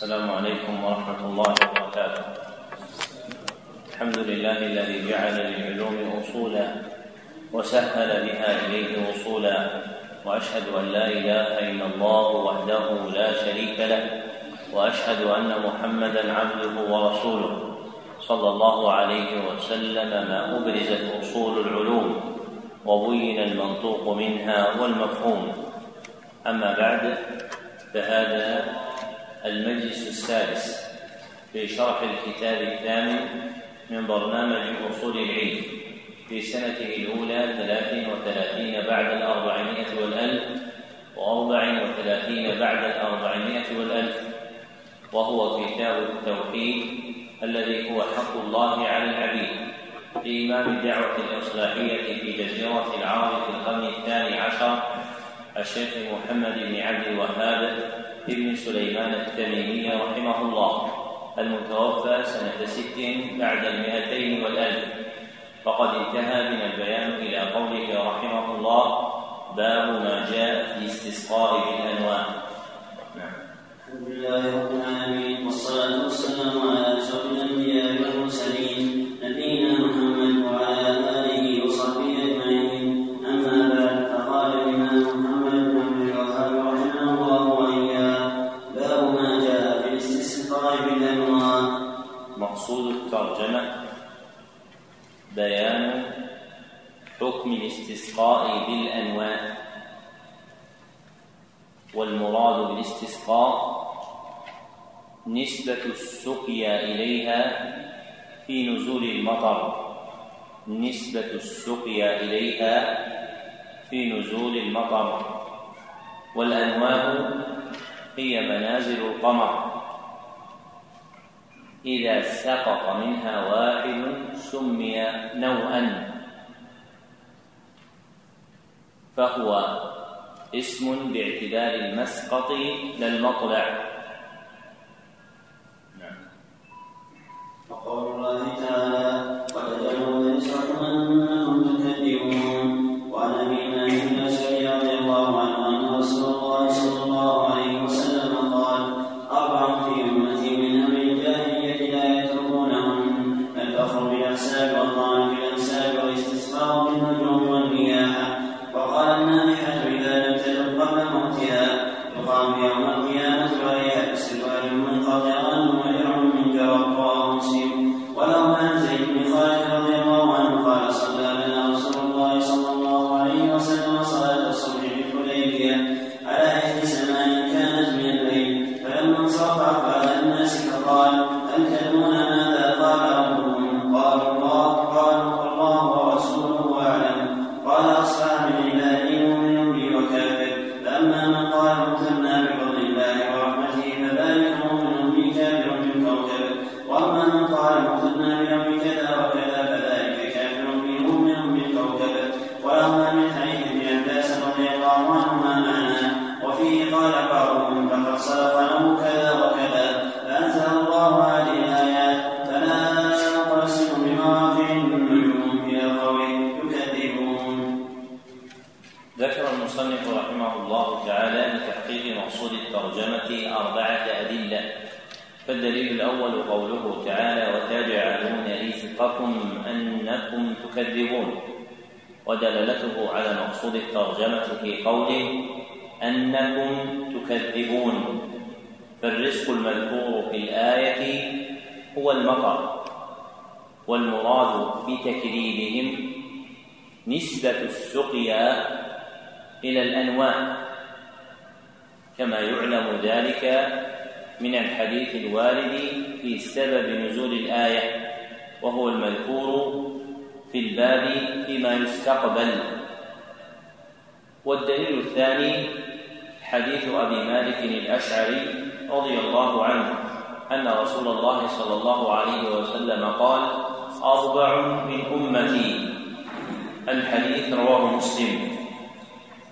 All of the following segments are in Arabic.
السلام عليكم ورحمة الله وبركاته. الحمد لله الذي جعل للعلوم أصولا وسهل بها إليه وصولا وأشهد أن لا إله إلا الله وحده لا شريك له وأشهد أن محمدا عبده ورسوله. صلى الله عليه وسلم ما أبرزت أصول العلوم وبين المنطوق منها والمفهوم. أما بعد فهذا المجلس السادس في شرح الكتاب الثامن من برنامج أصول العلم في سنته الأولى ثلاثين وثلاثين بعد الأربعمائة والألف وأربع وثلاثين بعد الأربعمائة والألف وهو كتاب التوحيد الذي هو حق الله على العبيد لإمام الدعوة الإصلاحية في جزيرة العرب في القرن الثاني عشر الشيخ محمد بن عبد الوهاب بن سليمان التميمي رحمه الله المتوفى سنة ست بعد المئتين والألف فقد انتهى من البيان إلى قوله رحمه الله باب ما جاء في استسقاء بالأنواع نعم. الحمد لله رب العالمين والصلاة والسلام على الاستسقاء بالأنواع والمراد بالاستسقاء نسبة السقيا إليها في نزول المطر نسبة السقيا إليها في نزول المطر والأنواع هي منازل القمر. إذا سقط منها واحد سمي نوءا فهو اسم باعتبار المسقط لا المطلع. وقول الله تعالى فالدليل الأول قوله تعالى وتجعلون رزقكم أنكم تكذبون ودلالته على مقصود الترجمة في قوله أنكم تكذبون فالرزق المذكور في الآية هو المطر والمراد بتكذيبهم نسبة السقيا إلى الأنواع كما يعلم ذلك من الحديث الوارد في سبب نزول الآية وهو المذكور في الباب فيما يستقبل. والدليل الثاني حديث أبي مالك الأشعري رضي الله عنه أن رسول الله صلى الله عليه وسلم قال أربع من أمتي. الحديث رواه مسلم.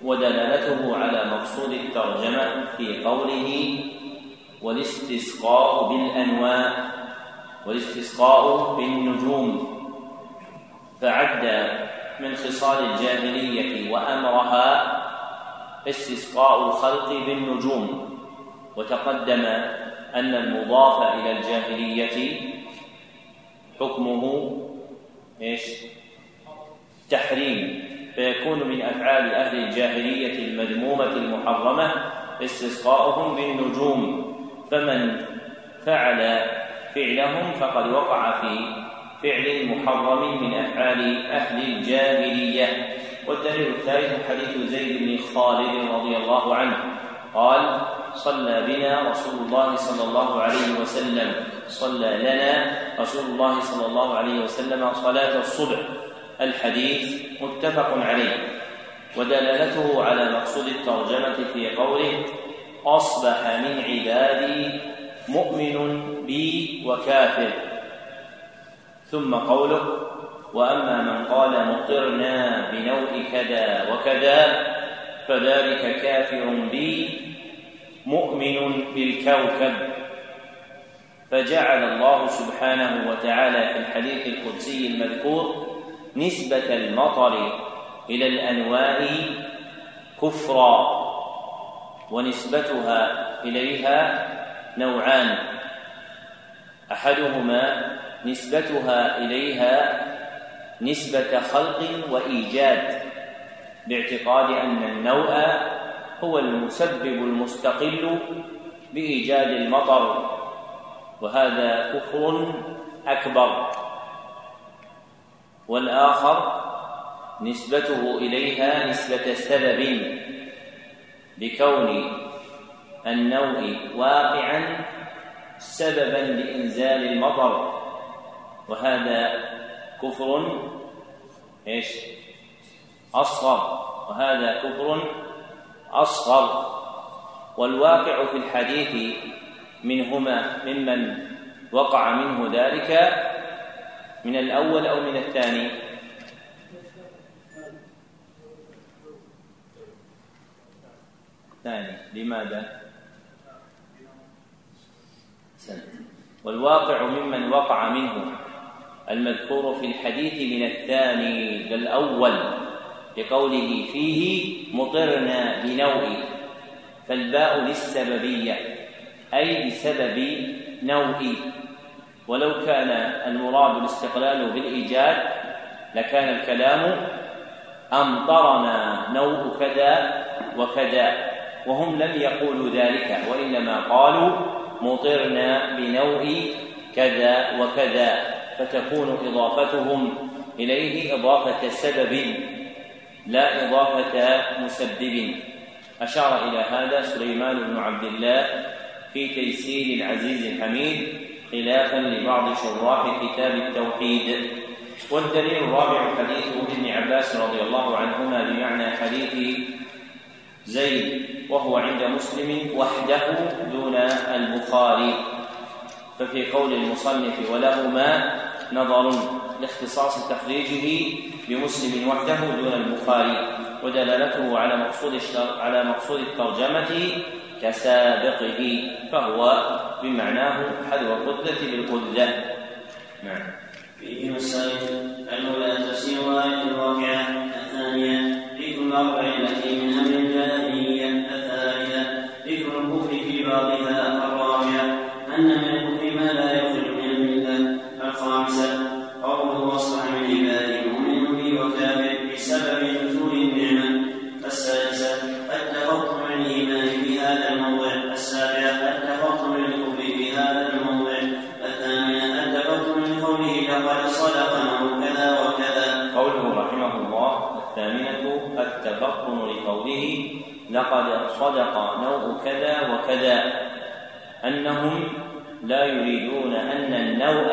ودلالته على مقصود الترجمة في قوله والاستسقاء بالأنواع والاستسقاء بالنجوم. فعد من خصال الجاهلية وأمرها استسقاء الخلق بالنجوم. وتقدم أن المضاف إلى الجاهلية حكمه إيش؟ تحريم. فيكون من أفعال أهل الجاهلية المذمومة المحرمة استسقاؤهم بالنجوم. فمن فعل فعلهم فقد وقع في فعل محرم من أفعال أهل الجاهلية. والدليل الثالث حديث زيد بن خالد رضي الله عنه. قال صلى بنا رسول الله صلى الله عليه وسلم. صلى لنا رسول الله صلى الله عليه وسلم صلاة الصبح. الحديث متفق عليه. ودلالته على مقصود الترجمة في قوله أصبح من عبادي مؤمن بي وكافر. ثم قوله وأما من قال مطرنا بنوء كذا وكذا فذلك كافر بي مؤمن بالكوكب. فجعل الله سبحانه وتعالى في الحديث القدسي المذكور نسبة المطر إلى الأنواع كفرا. ونسبتها إليها نوعان. أحدهما نسبتها إليها نسبة خلق وإيجاد باعتقاد أن النوء هو المسبب المستقل بإيجاد المطر وهذا كفر أكبر. والآخر نسبته إليها نسبة سبب بكون النوء واقعا سببا لإنزال المطر. وهذا كفر إيش؟ أصغر. وهذا كفر أصغر. والواقع في الحديث منهما ممن وقع منه ذلك من الأول أو من الثاني. الثاني. لماذا؟ سنت والواقع ممن وقع منه المذكور في الحديث من الثاني للأول لقوله فيه مطرنا بنوء فالباء للسببية أي بسبب نوء. ولو كان المراد الاستقلال بالإيجاد لكان الكلام أمطرنا نوء كذا وكذا. وهم لم يقولوا ذلك وإنما قالوا مطرنا بنوء كذا وكذا فتكون إضافتهم إليه إضافة سبب لا إضافة مسبب. أشار إلى هذا سليمان بن عبد الله في تيسير العزيز الحميد خلافا لبعض شراح كتاب التوحيد. والدليل الرابع حديث ابن عباس رضي الله عنهما بمعنى حديث زيد وهو عند مسلم وحده دون البخاري. ففي قول المصنف ولهما نظر لاختصاص تخريجه بمسلم وحده دون البخاري. ودلالته على مقصود على مقصود الترجمة كسابقه فهو بمعناه حذو القدة بالقدة. نعم. فيه مسائل الأولى تفسير آية الواقعة الثانية ذكر الأربع لقد صدق نوع كذا وكذا أنهم لا يريدون أن النوء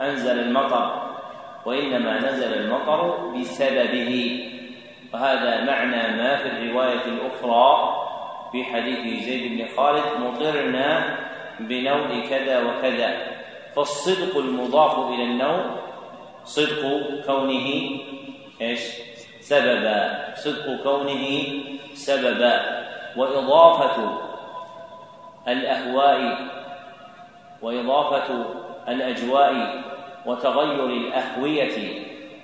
أنزل المطر وإنما نزل المطر بسببه وهذا معنى ما في الرواية الأخرى في حديث زيد بن خالد مطرنا بنوء كذا وكذا فالصدق المضاف إلى النوء صدق كونه إيش؟ سببا صدق كونه سببا وإضافة الأهواء وإضافة الأجواء وتغير الأهوية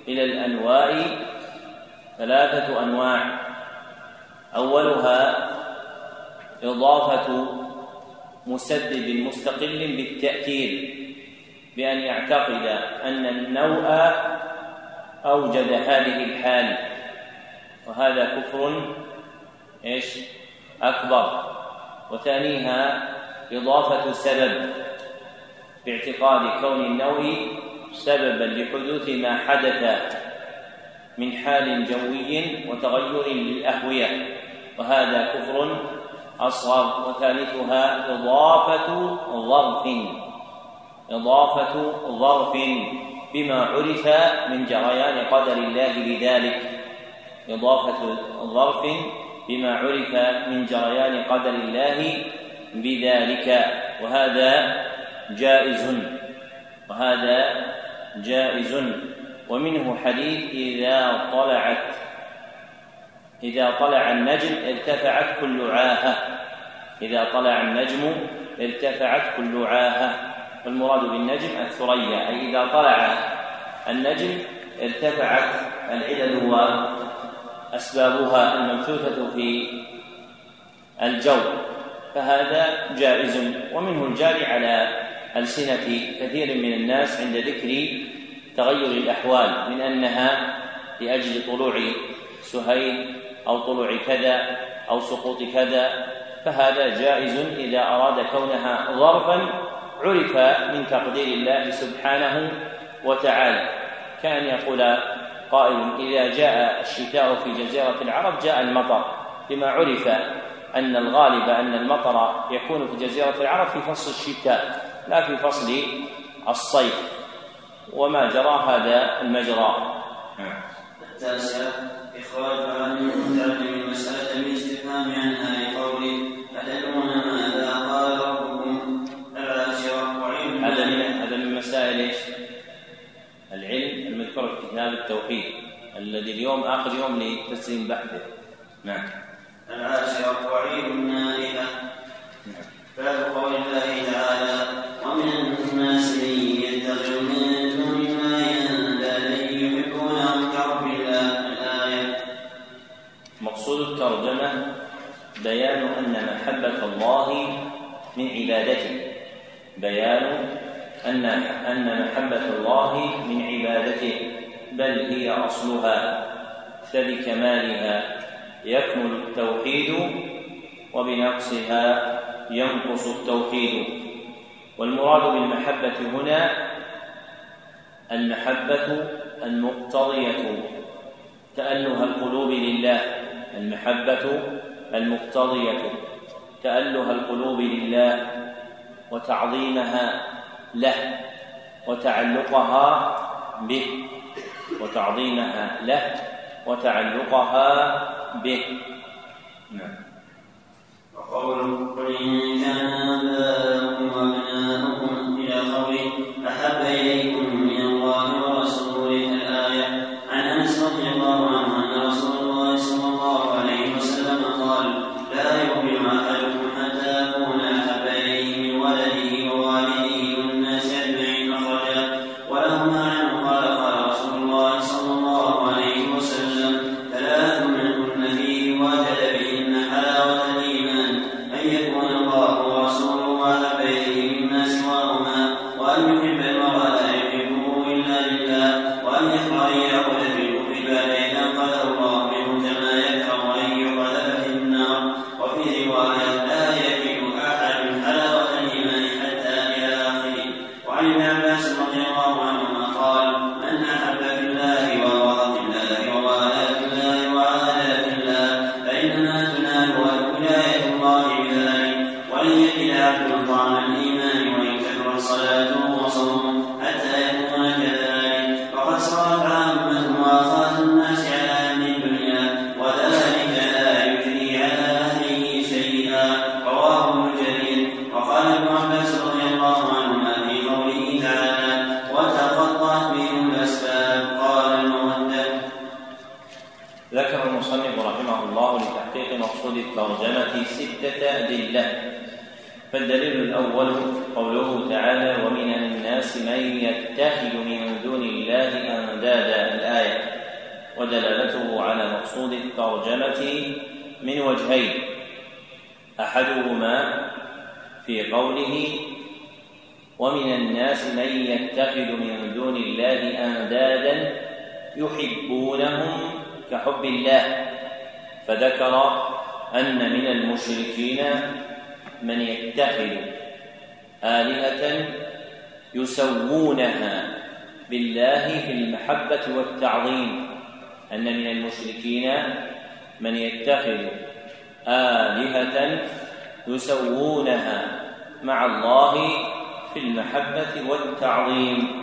إلى الأنواع. ثلاثة أنواع. أولها إضافة مسدد مستقل بالتأكيد بأن يعتقد أن النوء أوجد هذه الحال. وهذا كفر إيش؟ أكبر. وثانيها إضافة السبب باعتقاد كون النوء سببا لحدوث ما حدث من حال جوي وتغير للأهوية. وهذا كفر أصغر. وثالثها إضافة ظرف. إضافة ظرف بما عرف من جريان قدر الله لذلك إضافة ظرف بما عرف من جريان قدر الله بذلك. وهذا جائز. وهذا جائز. ومنه حديث إذا طلعت إذا طلع النجم ارتفعت كل عاهة. إذا طلع النجم ارتفعت كل عاهة. والمراد بالنجم الثريا أي إذا طلع النجم ارتفعت العلل وأسبابها المبثوثة في الجو فهذا جائز ومنه الجاري على ألسنة كثير من الناس عند ذكر تغير الأحوال من أنها لأجل طلوع سهيل أو طلوع كذا أو سقوط كذا فهذا جائز إذا أراد كونها ظرفا عرف من تقدير الله سبحانه وتعالى. كأن يقول قائل إذا جاء الشتاء في جزيرة العرب جاء المطر بما عرف أن الغالب أن المطر يكون في جزيرة العرب في فصل الشتاء لا في فصل الصيف. وما جرى هذا المجرى. التاسع إخراج عن المتعلم المسألة بالاستفهام عنها لقوله كتاب التوحيد الذي اليوم آخر يوم لتسليم بحثه نعم. العاشرة وعيد النائلة. باب قول الله تعالى ومن الناس من يتخذ من دون الله اندادا يحبونهم كحب الله الايه مقصود الترجمة بيان أن محبة الله من عبادته. بيان أن أن محبة الله من عبادته. بل هي أصلها فبكمالها يكمل التوحيد وبنقصها ينقص التوحيد. والمراد بالمحبة هنا المحبة المقتضية تأله القلوب لله. المحبة المقتضية تأله القلوب لله وتعظيمها له وتعلقها به. وتعظيمها له وتعلقها به. نعم. وقوله قل إن كان آباؤكم وأبناؤكم إلى قوله أحب إليكم وجهين أحدهما في قوله ومن الناس من يتخذ من دون الله أندادا يحبونهم كحب الله فذكر أن من المشركين من يتخذ آلهة يسوونها بالله في المحبة والتعظيم أن من المشركين من يتخذ آلهة يسوونها مع الله في المحبة والتعظيم.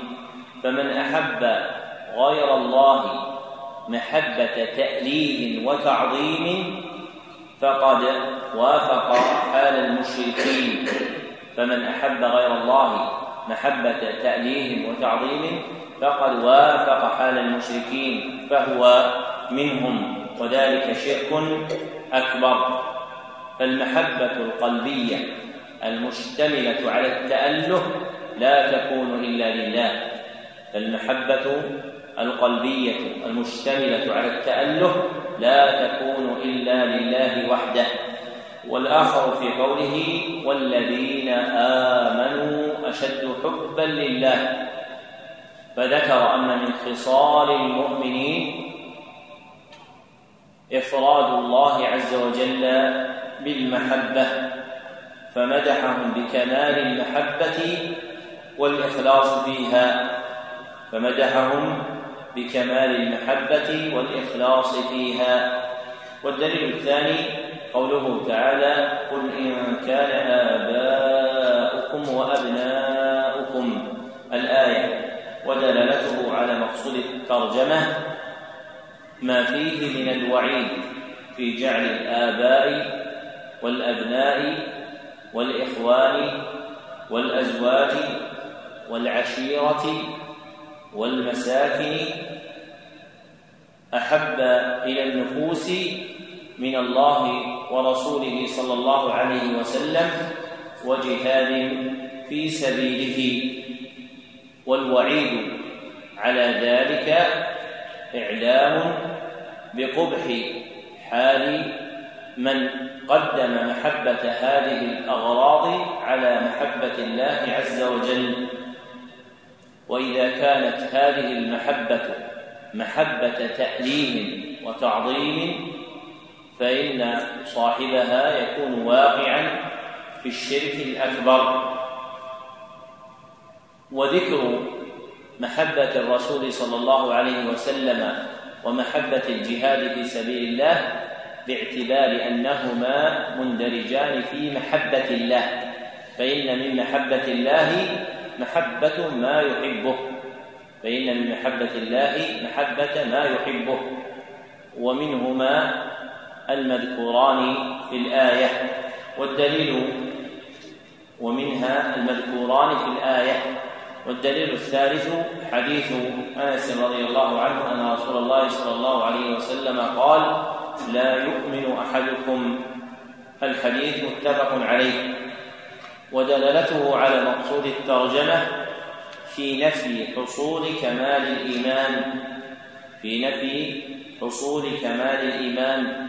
فمن أحب غير الله محبة تأليه وتعظيم فقد وافق حال المشركين. فمن أحب غير الله محبة تأليه وتعظيم فقد وافق حال المشركين فهو منهم. وذلك شرك أكبر فالمحبة القلبية المشتملة على التأله لا تكون إلا لله. فالمحبة القلبية المشتملة على التأله لا تكون إلا لله وحده. والآخر في قوله والذين آمنوا أشد حبا لله فذكر أن من خصال المؤمنين إفراد الله عز وجل بالمحبة فمدحهم بكمال المحبة والإخلاص فيها فمدحهم بكمال المحبة والإخلاص فيها. والدليل الثاني قوله تعالى قل إن كان آباؤكم وأبناؤكم الآية ودلالته على مقصود الترجمة ما فيه من الوعيد في جعل الآباء والأبناء والإخوان والأزواج والعشيرة والمساكن أحب إلى النفوس من الله ورسوله صلى الله عليه وسلم وجهاد في سبيله والوعيد على ذلك إعلام بقبح حال من قدم محبة هذه الأغراض على محبة الله عز وجل. وإذا كانت هذه المحبة محبة تأليه وتعظيم فإن صاحبها يكون واقعا في الشرك الأكبر. وذكر محبة الرسول صلى الله عليه وسلم ومحبة الجهاد في سبيل الله باعتبار أنهما مندرجان في محبة الله فإن من محبة الله محبة ما يحبه فإن من محبة الله محبة ما يحبه ومنهما المذكوران في الآية والدليل ومنها المذكوران في الآية. والدليل الثالث حديث أنس رضي الله عنه أن رسول الله صلى الله عليه وسلم قال لا يؤمن أحدكم. الحديث متفق عليه. ودلالته على مقصود الترجمة في نفي حصول كمال الإيمان في نفي حصول كمال الإيمان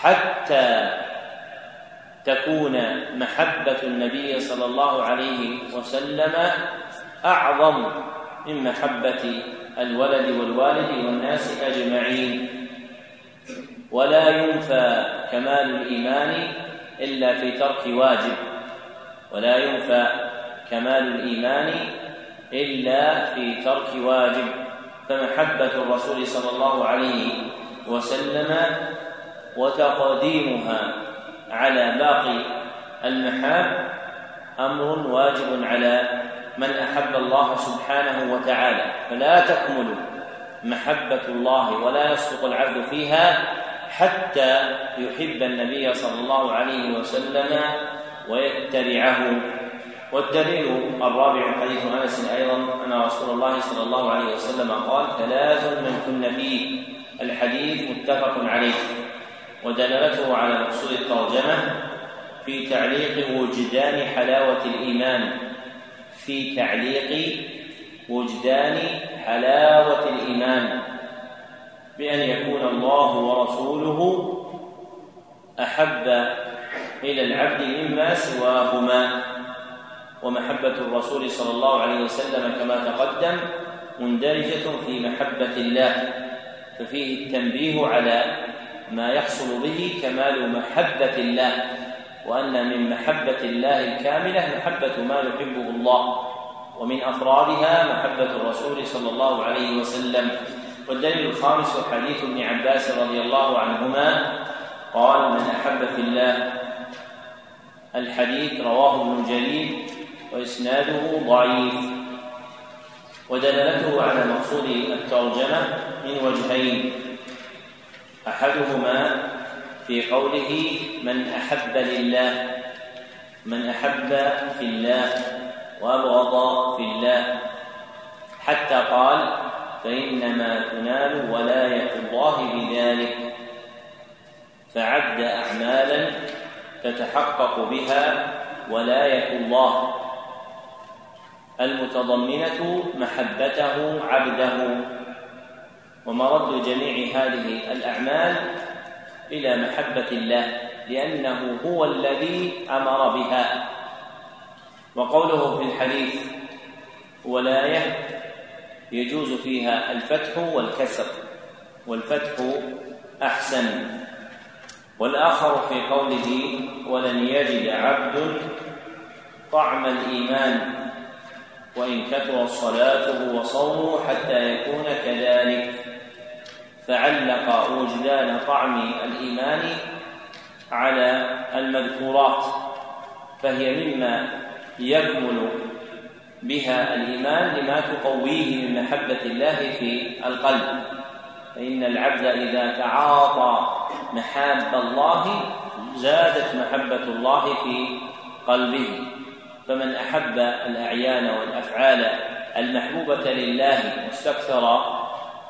حتى تكون محبة النبي صلى الله عليه وسلم أعظم من محبة الولد والوالد والناس أجمعين. ولا ينفى كمال الإيمان إلا في ترك واجب. ولا ينفى كمال الإيمان إلا في ترك واجب. فمحبة الرسول صلى الله عليه وسلم وتقديمها على باقي المحاب أمر واجب على من أحب الله سبحانه وتعالى. فلا تكمل محبة الله ولا يصدق العبد فيها حتى يحب النبي صلى الله عليه وسلم ويتبعه. والدليل الرابع حديث أنس أيضا أن رسول الله صلى الله عليه وسلم قال ثلاث من كن فيه الحديث متفق عليه. ودلالته على مقصود الترجمة في تعليق وجدان حلاوة الإيمان. في تعليق وجدان حلاوة الإيمان بأن يكون الله ورسوله أحب إلى العبد مما سواهما. ومحبة الرسول صلى الله عليه وسلم كما تقدم مندرجة في محبة الله ففيه التنبيه على ما يحصل به كمال محبة الله. وأن من محبة الله الكاملة محبة ما يحبه الله ومن أفرادها محبة الرسول صلى الله عليه وسلم. والدليل الخامس حديث ابن عباس رضي الله عنهما قال من أحب في الله الحديث رواه ابن جرير وإسناده ضعيف. ودلالته على مقصود الترجمة من وجهين أحدهما في قوله من أحب لله من أحب في الله وأبغض في الله حتى قال فإنما تنال ولاية الله بذلك فعد أعمالا تتحقق بها ولاية الله المتضمنة محبته عبده ومرد جميع هذه الأعمال إلى محبة الله لأنه هو الذي أمر بها. وقوله في الحديث ولاية يجوز فيها الفتح والكسر والفتح أحسن. والآخر في قوله ولن يجد عبد طعم الإيمان وإن كثرت صلاته وصومه حتى يكون كذلك. فعلق وجدان طعم الإيمان على المذكورات فهي مما يكمل بها الإيمان لما تقويه من محبة الله في القلب. فإن العبد إذا تعاطى محاب الله زادت محبة الله في قلبه. فمن أحب الأعيان والأفعال المحبوبة لله واستكثر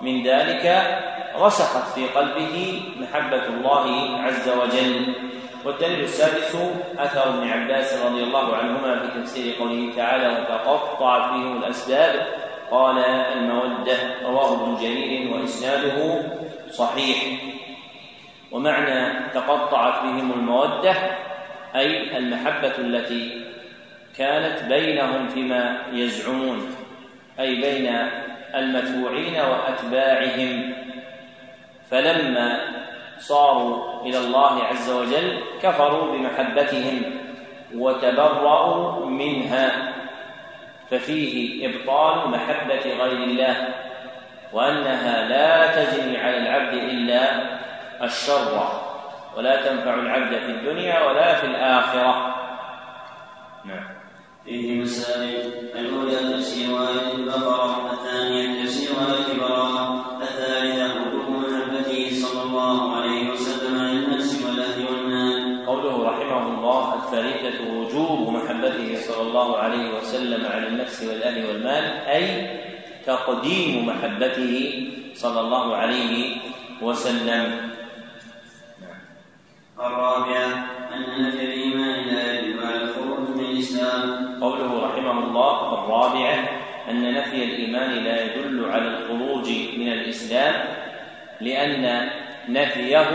من ذلك رسخت في قلبه محبة الله عز وجل. والدليل السادس أثر ابن عباس رضي الله عنهما في تفسير قوله تعالى وتقطعت بهم الأسباب قال المودة رواه ابن جرير وإسناده صحيح. ومعنى تقطعت بهم المودة أي المحبة التي كانت بينهم فيما يزعمون أي بين المتبوعين وأتباعهم. فلما صاروا إلى الله عز وجل كفروا بمحبتهم وتبرأوا منها ففيه إبطال محبة غير الله وأنها لا تجري على العبد إلا الشر ولا تنفع العبد في الدنيا ولا في الآخرة. نعم. فيه مسائل الأولى تفسير آية البقرة الثالثة وجوب محبته صلى الله عليه وسلم على النفس والأهل والمال أي تقديم محبته صلى الله عليه وسلم. الرابعة أن نفي الإيمان لا يجب على الخروج من الإسلام. قوله رحمه الله الرابعة أن نفي الإيمان لا يدل على الخروج من الإسلام لأن نفيه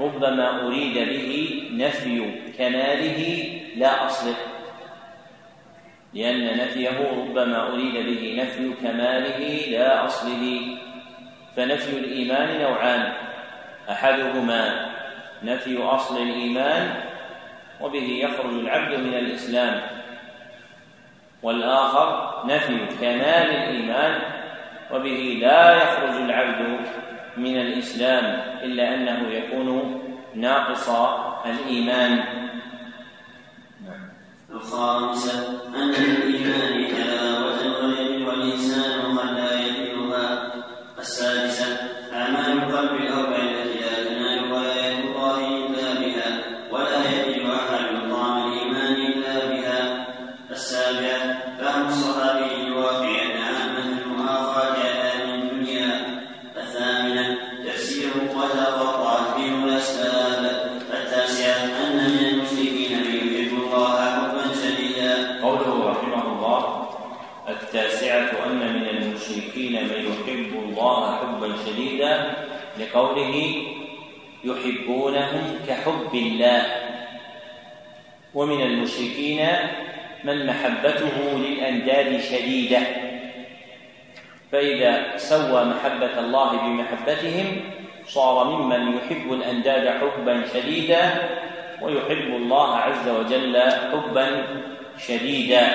ربما أريد به نفي كماله لا أصله لأن نفيه ربما أريد به نفي كماله لا أصله. فنفي الإيمان نوعان. أحدهما نفي أصل الإيمان وبه يخرج العبد من الإسلام. والآخر نفي كمال الإيمان وبه لا يخرج العبد من الإسلام إلا أنه يكون ناقص الإيمان نعم. الخامسه أن الإيمان حلاوه شديدا لقوله يحبونهم كحب الله. ومن المشركين من محبته للأنداد شديدة. فإذا سوى محبة الله بمحبتهم صار ممن يحب الأنداد حبا شديدا ويحب الله عز وجل حبا شديدا.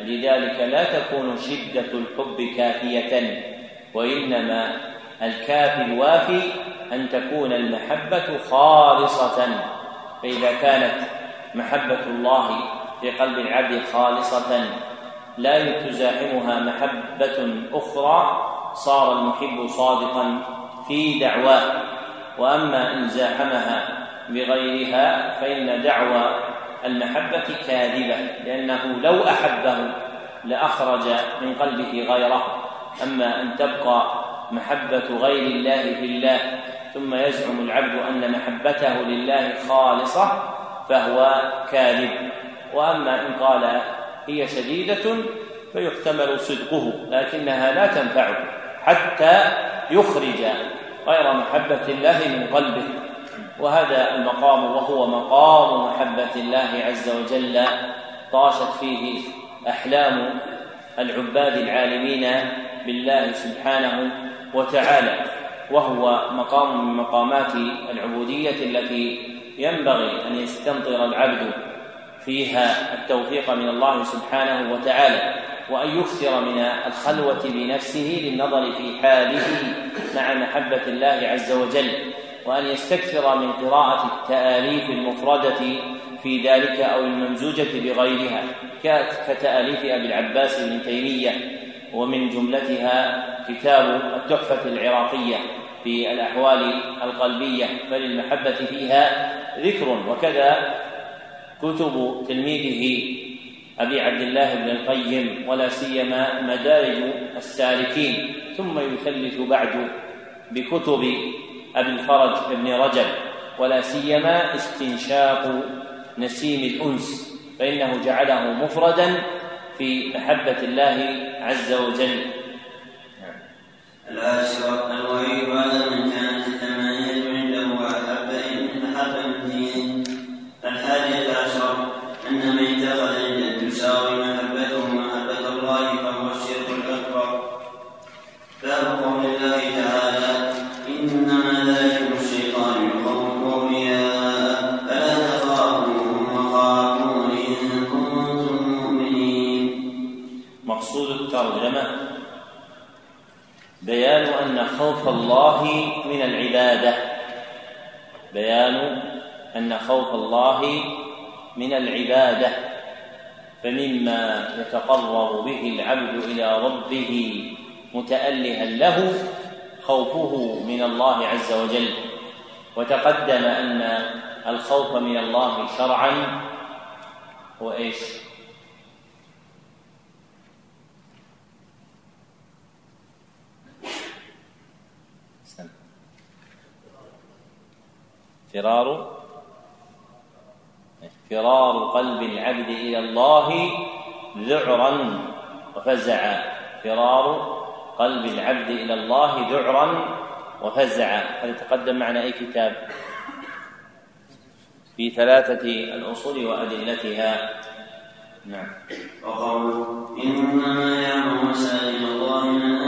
ولذلك لا تكون شدة الحب كافية وإنما الكافي الوافي أن تكون المحبة خالصة. فإذا كانت محبة الله في قلب العبد خالصة لا تزاحمها محبة أخرى صار المحب صادقا في دعواه. وأما إن زاحمها بغيرها فإن دعوى المحبة كاذبة لأنه لو أحبه لأخرج من قلبه غيره. أما أن تبقى محبة غير الله في الله ثم يزعم العبد أن محبته لله خالصة فهو كاذب. وأما إن قال هي شديدة فيحتمل صدقه لكنها لا تنفعه حتى يخرج غير محبة الله من قلبه. وهذا المقام وهو مقام محبة الله عز وجل طاشت فيه أحلام العباد العالمين بالله سبحانه وتعالى وهو مقام من مقامات العبودية التي ينبغي أن يستمطر العبد فيها التوفيق من الله سبحانه وتعالى وأن يكثر من الخلوة بنفسه للنظر في حاله مع محبة الله عز وجل. وأن يستكثر من قراءة التآليف المفردة في ذلك أو الممزوجة بغيرها كتآليف أبي العباس بن تيمية ومن جملتها كتاب التحفة العراقية في الأحوال القلبية فللمحبة فيها ذكر وكذا كتب تلميذه أبي عبد الله بن القيم ولا سيما مدارج السالكين ثم يثلث بعد بكتب أبي الفرج بن رجب ولا سيما استنشاق نسيم الأنس فإنه جعله مفردا في محبة الله عز وجل. العاشرة الوعيد على بيان أن خوف الله من العبادة. بيان أن خوف الله من العبادة. فمما يتقرب به العبد إلى ربه متألها له خوفه من الله عز وجل. وتقدم أن الخوف من الله شرعا هو إيش؟ فرار فرار قلب العبد إلى الله ذعرا وفزعا فرار قلب العبد إلى الله ذعرا وفزعا هذا تقدم معنا أي كتاب؟ في ثلاثة الأصول وأدلتها. نعم. وقوله إنما يعمر مساجد الله من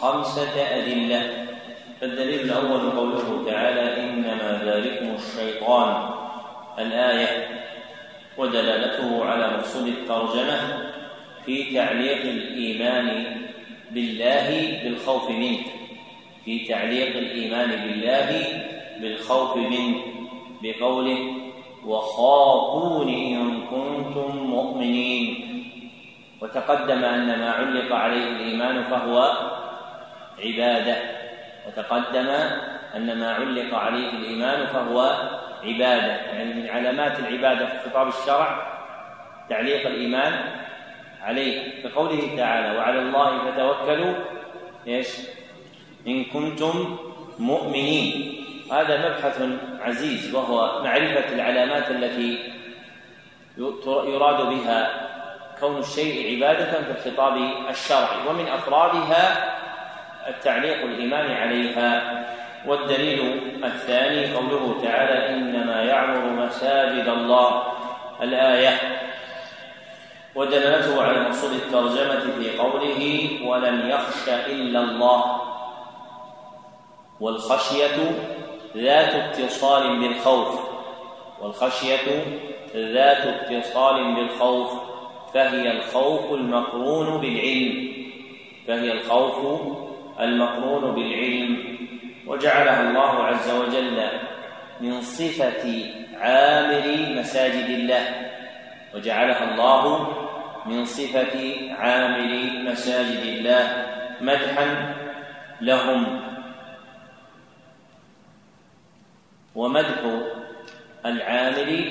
خمسة أدلة. فالدليل الأول قوله تعالى إنما ذلكم الشيطان الآية ودلالته على مقصود الترجمة في تعليق الإيمان بالله بالخوف منه. في تعليق الإيمان بالله بالخوف منه بقوله وخافوني إن كنتم مؤمنين. وتقدم أن ما علق عليه الإيمان فهو عبادة. وتقدم أن ما علق عليه الإيمان فهو عبادة. يعني من علامات العبادة في خطاب الشرع تعليق الإيمان عليه. كقوله تعالى وعلى الله فتوكلوا إيش؟ إن كنتم مؤمنين. هذا مبحث عزيز وهو معرفة العلامات التي يراد بها كون الشيء عبادة في الخطاب الشرعي ومن أفرادها التعليق الإيمان عليها والدليل الثاني قوله تعالى إنما يعمر مساجد الله. الآية ودلالته على مقصود الترجمة في قوله ولم يخش إلا الله والخشية ذات اتصال بالخوف. والخشية ذات اتصال بالخوف. فهي الخوف المقرون بالعلم. فهي الخوف المقرون بالعلم وجعلها الله عز وجل من صفة عامر مساجد الله. وجعلها الله من صفة عامر مساجد الله مدحا لهم. ومدح العامل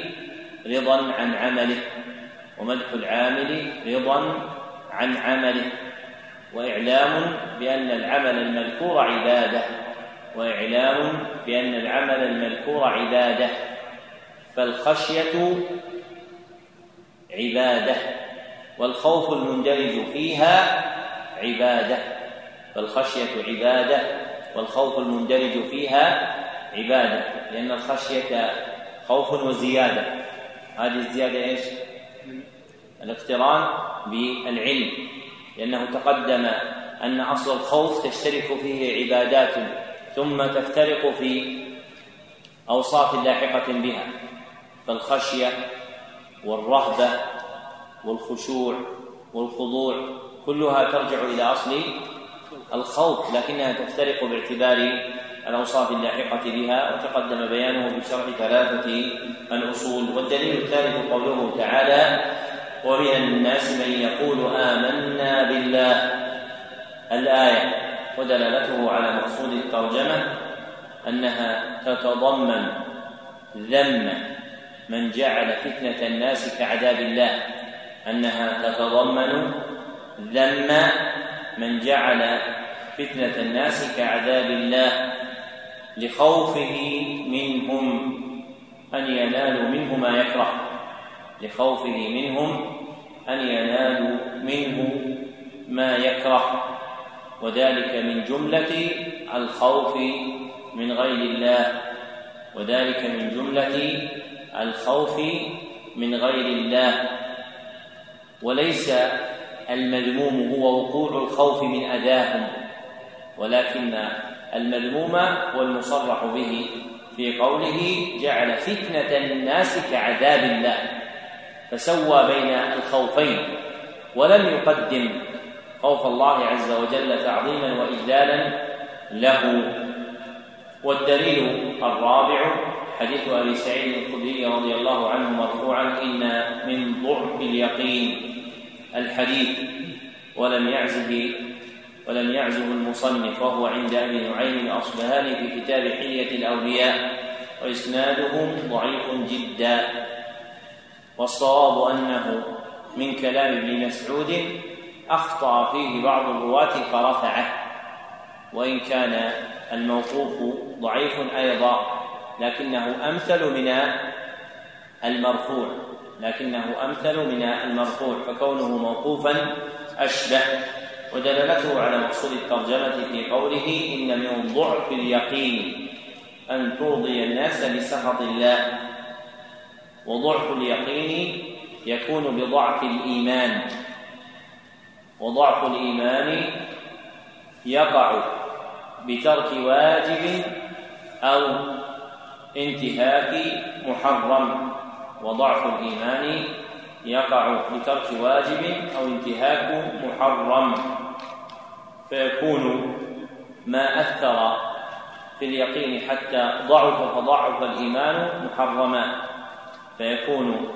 رضا عن عمله. ومدح العامل رضا عن عمله. وإعلام بأن العمل المذكور عبادة وإعلام بأن العمل المذكور عبادة فالخشية عبادة والخوف المندرج فيها عبادة فالخشية عبادة والخوف المندرج فيها عبادة لأن الخشية خوف وزيادة. هذه الزيادة إيش؟ الاقتران بالعلم. لأنه تقدم أن أصل الخوف تشترك فيه عبادات ثم تفترق في أوصاف لاحقة بها فالخشية والرهبة والخشوع والخضوع كلها ترجع إلى أصل الخوف لكنها تفترق باعتبار الأوصاف اللاحقة بها وتقدم بيانه بشرح ثلاثة الأصول والدليل الثالث قوله تعالى ومن الناس من يقول آمنا بالله. الآية ودلالته على مقصود الترجمة أنها تتضمن ذم من جعل فتنة الناس كعذاب الله. أنها تتضمن ذم من جعل فتنة الناس كعذاب الله. لخوفه منهم أن ينالوا منه ما يكره. لخوفه منهم أن ينالوا منه ما يكره وذلك من جملة الخوف من غير الله وذلك من جملة الخوف من غير الله. وليس المذموم هو وقوع الخوف من أذاهم ولكن المذموم هو المصرح به في قوله جعل فتنة الناس كعذاب الله. فسوى بين الخوفين ولم يقدم خوف الله عز وجل تعظيما وإجلالا له. والدليل الرابع حديث أبي سعيد الخدري رضي الله عنه مرفوعا إن من ضعف اليقين الحديث. ولم يعزه ولم يعزه المصنف وهو عند أبي نعيم الأصبهاني في كتاب حلية الأولياء وإسناده ضعيف جدا. والصواب أنه من كلام ابن مسعود أخطأ فيه بعض الرواة فرفعه وإن كان الموقوف ضعيف أيضا لكنه أمثل من المرفوع لكنه أمثل من المرفوع فكونه موقوفا أشبه ودلالته على مقصود الترجمة في قوله إن من ضعف اليقين أن ترضي الناس بسخط الله. وضعف اليقين يكون بضعف الإيمان. وضعف الإيمان يقع بترك واجب أو انتهاك محرم. وضعف الإيمان يقع لترك واجب أو انتهاك محرم. فيكون ما أثر في اليقين حتى ضعف فضعف الإيمان محرما. فيكون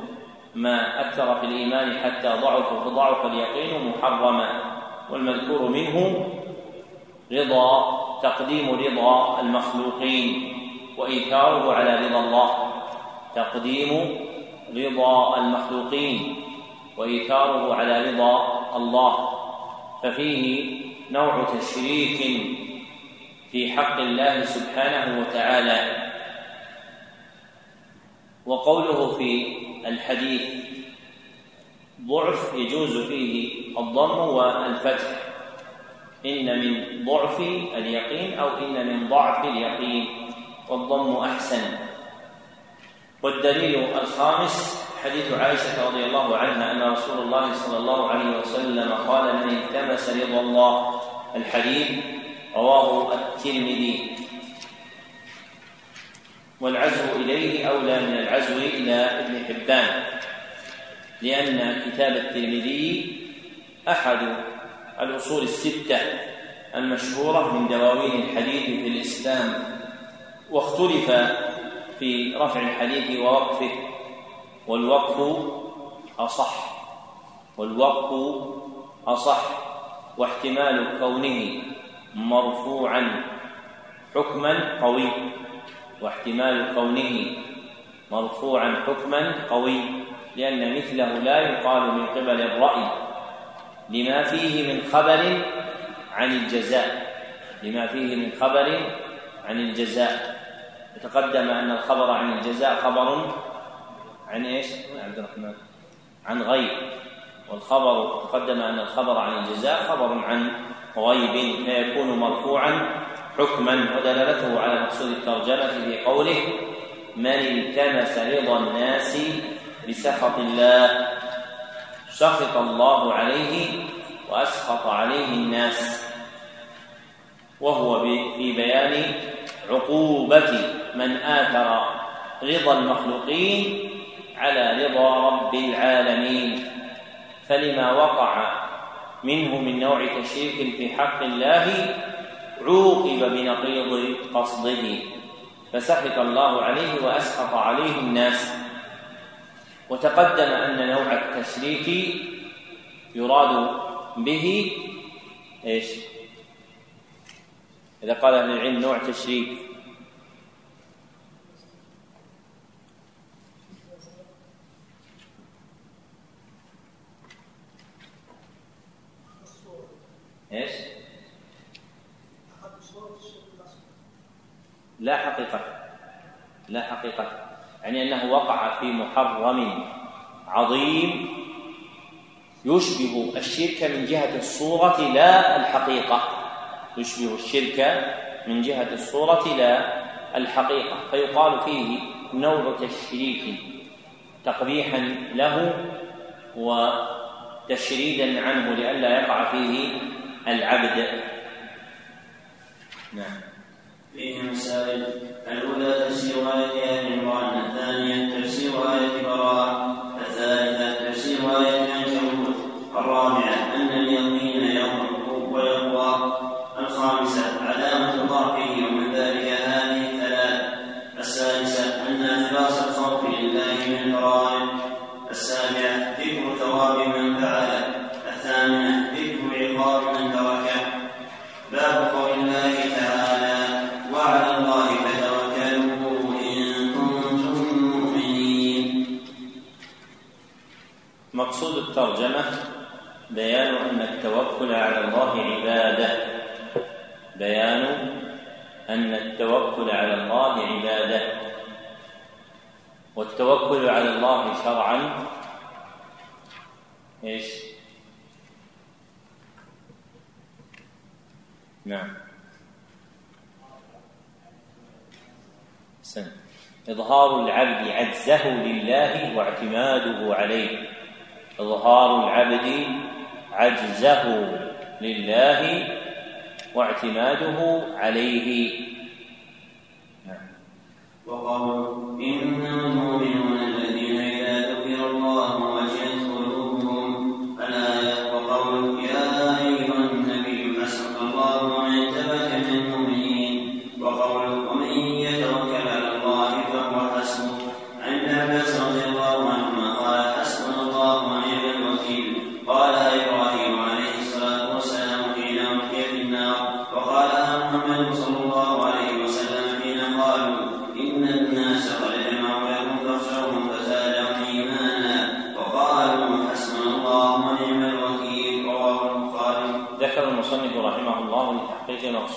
ما أثر في الإيمان حتى ضعف فضعف اليقين محرما والمذكور منه رضا تقديم رضا المخلوقين وإيثاره على رضا الله. تقديم رضا المخلوقين وإيثاره على رضا الله. ففيه نوع تشريك في حق الله سبحانه وتعالى. وقوله في الحديث ضعف يجوز فيه الضم والفتح. إن من ضعف اليقين أو إن من ضعف اليقين والضم أحسن. والدليل الخامس حديث عائشة رضي الله عنها أن رسول الله صلى الله عليه وسلم قال من التمس رضا الله. الحديث رواه الترمذي. والعزو إليه أولى من العزو إلى ابن حبان لأن كتاب الترمذي أحد الأصول الستة المشهورة من دواوين الحديث في الإسلام واختلف في رفع الحديث ووقفه والوقف أصح والوقف أصح واحتمال كونه مرفوعا حكما قوي واحتمال كونه مرفوعا حكما قوي لأن مثله لا يقال من قبل الرأي لما فيه من خبر عن الجزاء لما فيه من خبر عن الجزاء. تقدم أن الخبر عن الجزاء خبر عن إيش؟ عبد الرحمن. عن غيب. والخبر تقدم أن الخبر عن الجزاء خبر عن غيب فيكون مرفوعا حكما ودلالته على مقصود الترجمة في قوله من التمس رضا الناس بسخط الله سخط الله عليه وأسخط عليه الناس وهو في بيان عقوبة من آثر رضا المخلوقين على رضا رب العالمين فلما وقع منه من نوع تشريك في حق الله عوقب بنقيض قصده. فسخط الله عليه واسخط عليه الناس. وتقدم أن نوع التشريك يراد به إيش؟ إذا قال أهل العلم نوع تشريك. إيش؟ لا حقيقة. لا حقيقة. يعني أنه وقع في محرم عظيم يشبه الشرك من جهة الصورة لا الحقيقة. يشبه الشرك من جهة الصورة لا الحقيقة. فيقال فيه نوع تشريك تقبيحا له وتشريدا عنه لئلا يقع فيه العبد. نعم. فيه مسائل. الأولى تفسير آية آل عمران الثانية. الترجمة بيان أن التوكل على الله عبادة. بيان أن التوكل على الله عبادة. والتوكل على الله شرعا. إيش؟ نعم. سن. إظهار العبد عجزه لله واعتماده عليه. إظهار العبد عجزه لله واعتماده عليه. نعم. وقالوا إنما المؤمنون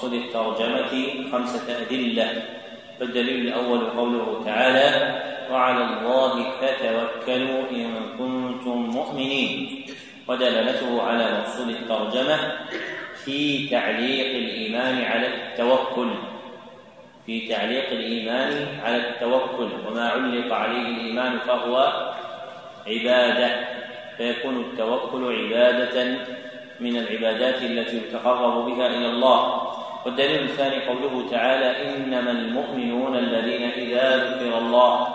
مقصود الترجمة خمسة أدلة. فالدليل الأول قوله تعالى وعلى الله فتوكلوا إن كنتم مؤمنين ودلالته على مقصود الترجمة في تعليق الإيمان على التوكل في تعليق الإيمان على التوكل. وما علق عليه الإيمان فهو عبادة. فيكون التوكل عبادة من العبادات التي يتقرب بها إلى الله. والدليل الثاني قوله تعالى إنما المؤمنون الذين إذا ذكر الله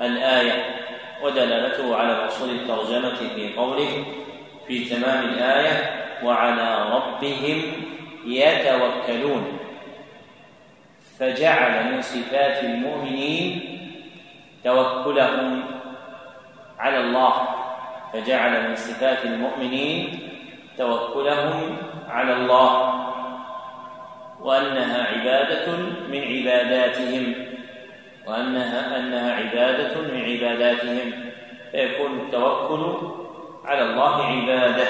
الآية ودلالته على مقصود الترجمة في قوله في تمام الآية وعلى ربهم يتوكلون فجعل من صفات المؤمنين توكلهم على الله فجعل من صفات المؤمنين توكلهم على الله وأنها عبادة من عباداتهم. وأنها أنها عبادة من عباداتهم. فيكون التوكل على الله عبادة.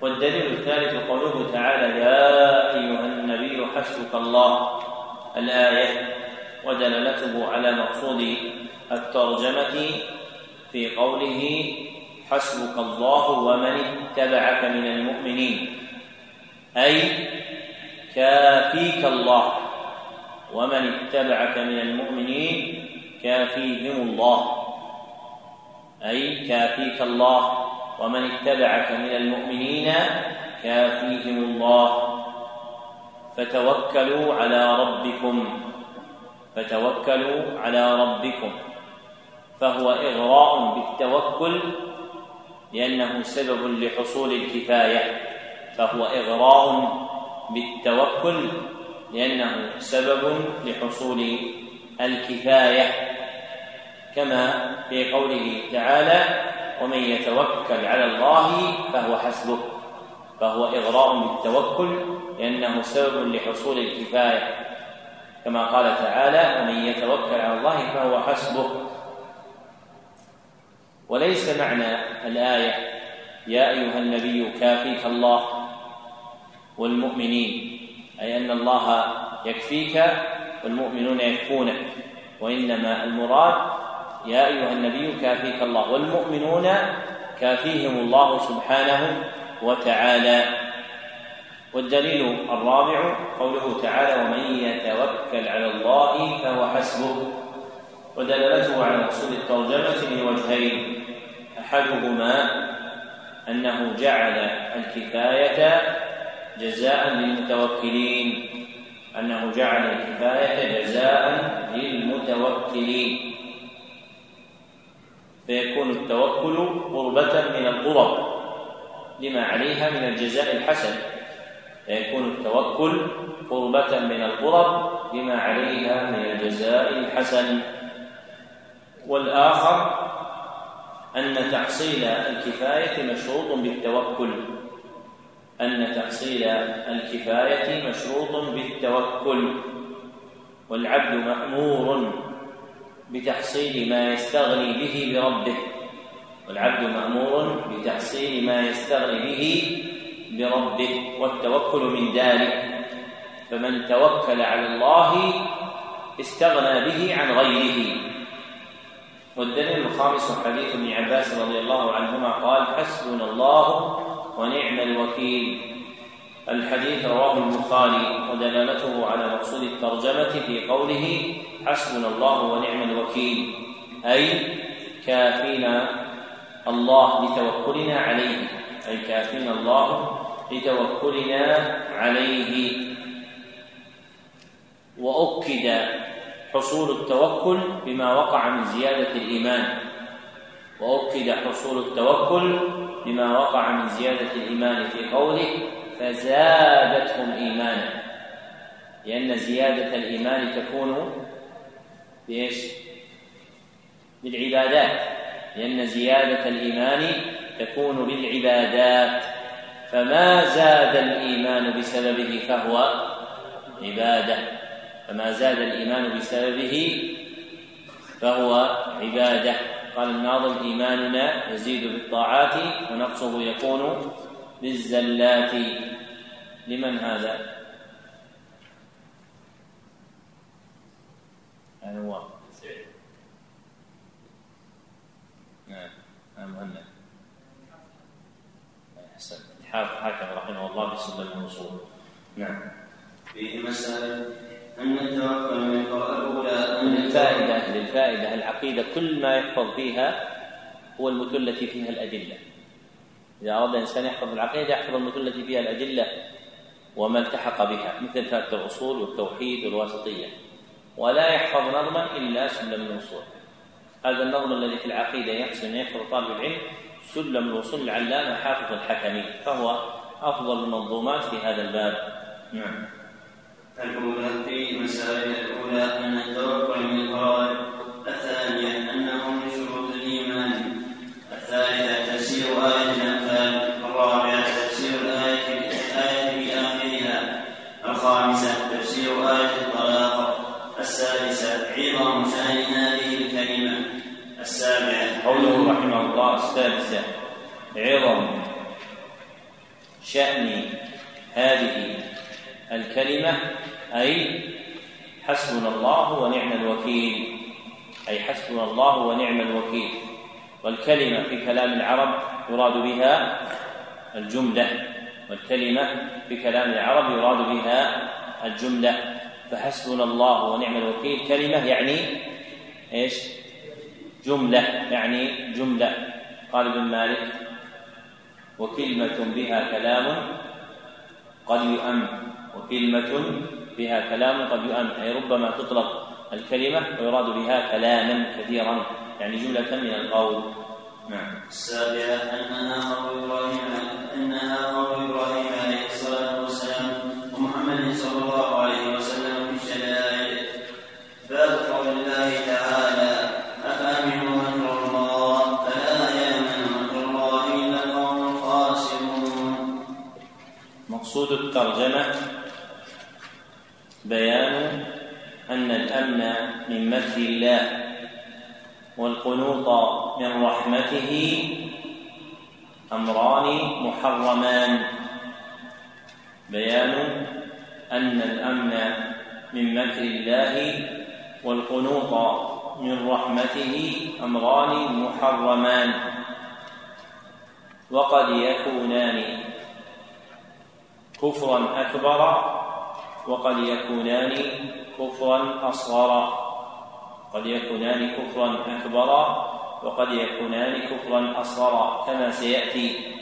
والدليل الثالث قوله تعالى يا أيها النبي حسبك الله. الآية ودلالته على مقصود الترجمة في قوله حسبك الله ومن اتبعك من المؤمنين. أي كافيك الله. ومن اتبعك من المؤمنين كافيهم الله. أي كافيك الله. ومن اتبعك من المؤمنين كافيهم الله. فتوكلوا على ربكم. فتوكلوا على ربكم. فهو إغراء بالتوكل لأنه سبب لحصول الكفاية. فهو إغراء بالتوكل لأنه سبب لحصول الكفاية. كما في قوله تعالى ومن يتوكل على الله فهو حسبه. فهو إغراء بالتوكل لأنه سبب لحصول الكفاية. كما قال تعالى ومن يتوكل على الله فهو حسبه. وليس معنى الآية يا أيها النبي كافيك الله. والمؤمنين. أي أن الله يكفيك والمؤمنون يكفونك. وإنما المراد يا أيها النبي كافيك الله. والمؤمنون كافيهم الله سبحانه وتعالى. والدليل الرابع قوله تعالى ومن يتوكل على الله فهو حسبه. ودلالته على مقصود الترجمة من وجهين أحدهما أنه جعل الكفاية جزاء للمتوكلين. أنه جعل الكفاية جزاء للمتوكلين. فيكون التوكل قربة من القرب لما عليها من الجزاء الحسن. فيكون التوكل قربة من القرب لما عليها من الجزاء الحسن. والآخر أن تحصيل الكفاية مشروط بالتوكل. أن تحصيل الكفاية مشروط بالتوكل والعبد مأمور بتحصيل ما يستغني به بربه. والعبد مأمور بتحصيل ما يستغني به بربه والتوكل من ذلك. فمن توكل على الله استغنى به عن غيره. والدليل الخامس حديث ابن عباس رضي الله عنهما قال حسبنا الله ونعم الوكيل. الحديث رواه البخاري ودلالته على مقصود الترجمة في قوله حسبنا الله ونعم الوكيل أي كافينا الله لتوكلنا عليه. أي كافينا الله لتوكلنا عليه. وأكد حصول التوكل بما وقع من زيادة الإيمان. وأكد حصول التوكل بما وقع من زيادة الإيمان في قوله فزادتهم إيمانا. لأن زيادة الإيمان تكون بإيش؟ بالعبادات. لأن زيادة الإيمان تكون بالعبادات. فما زاد الإيمان بسببه فهو عبادة. فما زاد الإيمان بسببه فهو عبادة. قال الناظم إيماننا يزيد بالطاعات ونقصه يكون بالزلات لمن هذا؟ هذا هو نعم نعم مهند أحسن. حاكم رحمه الله في سنة الوصول نعم. فيه مسألة أن من للفائدة للفائدة. العقيدة كل ما يحفظ فيها هو المتن التي فيها الأدلة. إذا أراد الإنسان يحفظ العقيدة يحفظ المتن التي فيها الأدلة وما التحق بها مثل ثلاثة الأصول والتوحيد والواسطية. ولا يحفظ نظما إلا سلم الوصول. هذا النظم الذي في العقيدة يحسن يحفظ طالب العلم سلم الوصول العلامة حافظ الحكمي. فهو أفضل المنظومات في هذا الباب. نعم. الأولى في مسائل الأولى أن التوكل من الثانية أنه من شروط الإيمان الثالثة تفسير آية الأنفال الرابعة تفسير الآية الآية بآخرها الخامسة تفسير آية الطلاق السادسة عظم شأن هذه الكلمة السابعة قوله رحمه الله السادسة عظم شأن هذه الكلمة أي حسبنا الله ونعم الوكيل. أي حسبنا الله ونعم الوكيل. والكلمة في كلام العرب يراد بها الجملة. والكلمة في كلام العرب يراد بها الجملة. فحسبنا الله ونعم الوكيل. كلمة يعني إيش؟ جملة. يعني جملة. قال ابن مالك وكلمة بها كلام قد يؤم. وكلمة بها كلام قد يؤم أي ربما تطلق الكلمة ويراد بها كلاما كثيرا. يعني جملة من القول. نعم. السابعة أنها قول إبراهيم أنها قول إبراهيم عليه الصلاة والسلام ومحمد صلى الله عليه وسلم في الشدائد. باب قول الله تعالى أفأمنوا مكر الله فلا يأمن مكر الله إلا القوم الخاسرون مقصود الترجمة بيان أن الأمن من مكر الله والقنوط من رحمته أمران محرمان. بيان أن الأمن من مكر الله والقنوط من رحمته أمران محرمان. وقد يكونان كفرا أكبر وقد يكونان كفرا أصغر. قد يكونان كفرا أكبرا وقد يكونان كفرا أصغرا كما سيأتي.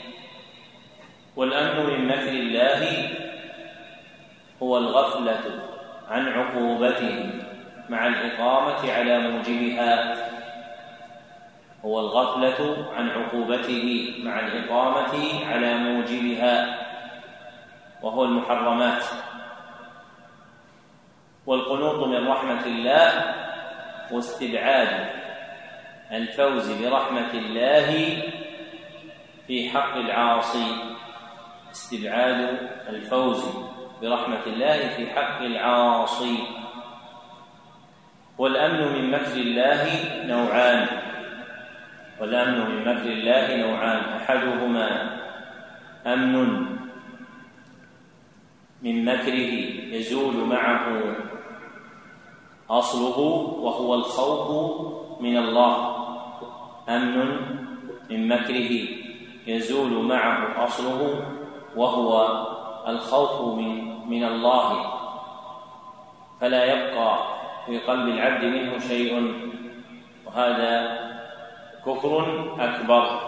والأمن من مكر الله هو الغفلة عن عقوبته مع الإقامة على موجبها. هو الغفلة عن عقوبته مع الإقامة على موجبها وهو المحرمات. والقنوط من رحمة الله واستبعاد الفوز برحمة الله في حق العاصي. استبعاد الفوز برحمة الله في حق العاصي. والأمن من مكر الله نوعان. والأمن من مكر الله نوعان. أحدهما أمن من مكره يزول معه أصله وهو الخوف من الله. أمن من مكره يزول معه أصله وهو الخوف من من الله. فلا يبقى في قلب العبد منه شيء وهذا كفر أكبر.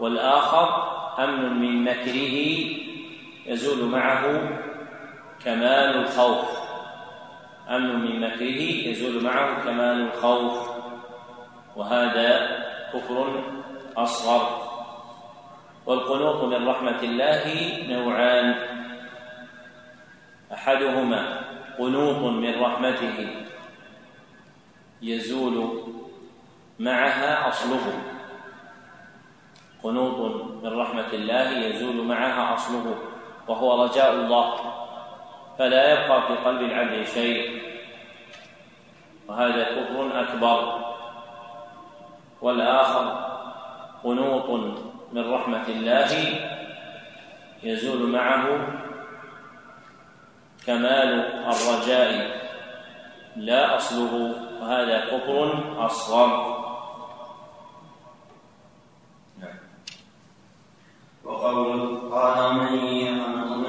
والآخر أمن من مكره يزول معه كمال الخوف. أمن من مكره يزول معه كمال الخوف وهذا كفر أصغر. والقنوط من رحمة الله نوعان. أحدهما قنوط من رحمته يزول معها أصله. قنوط من رحمة الله يزول معها أصله وهو رجاء الله. فلا يبقى في قلب العبد شيء. وهذا كفر أكبر. والآخر قنوط من رحمة الله يزول معه كمال الرجاء. لا أصله. وهذا كفر أصغر. وقول قال من يقنط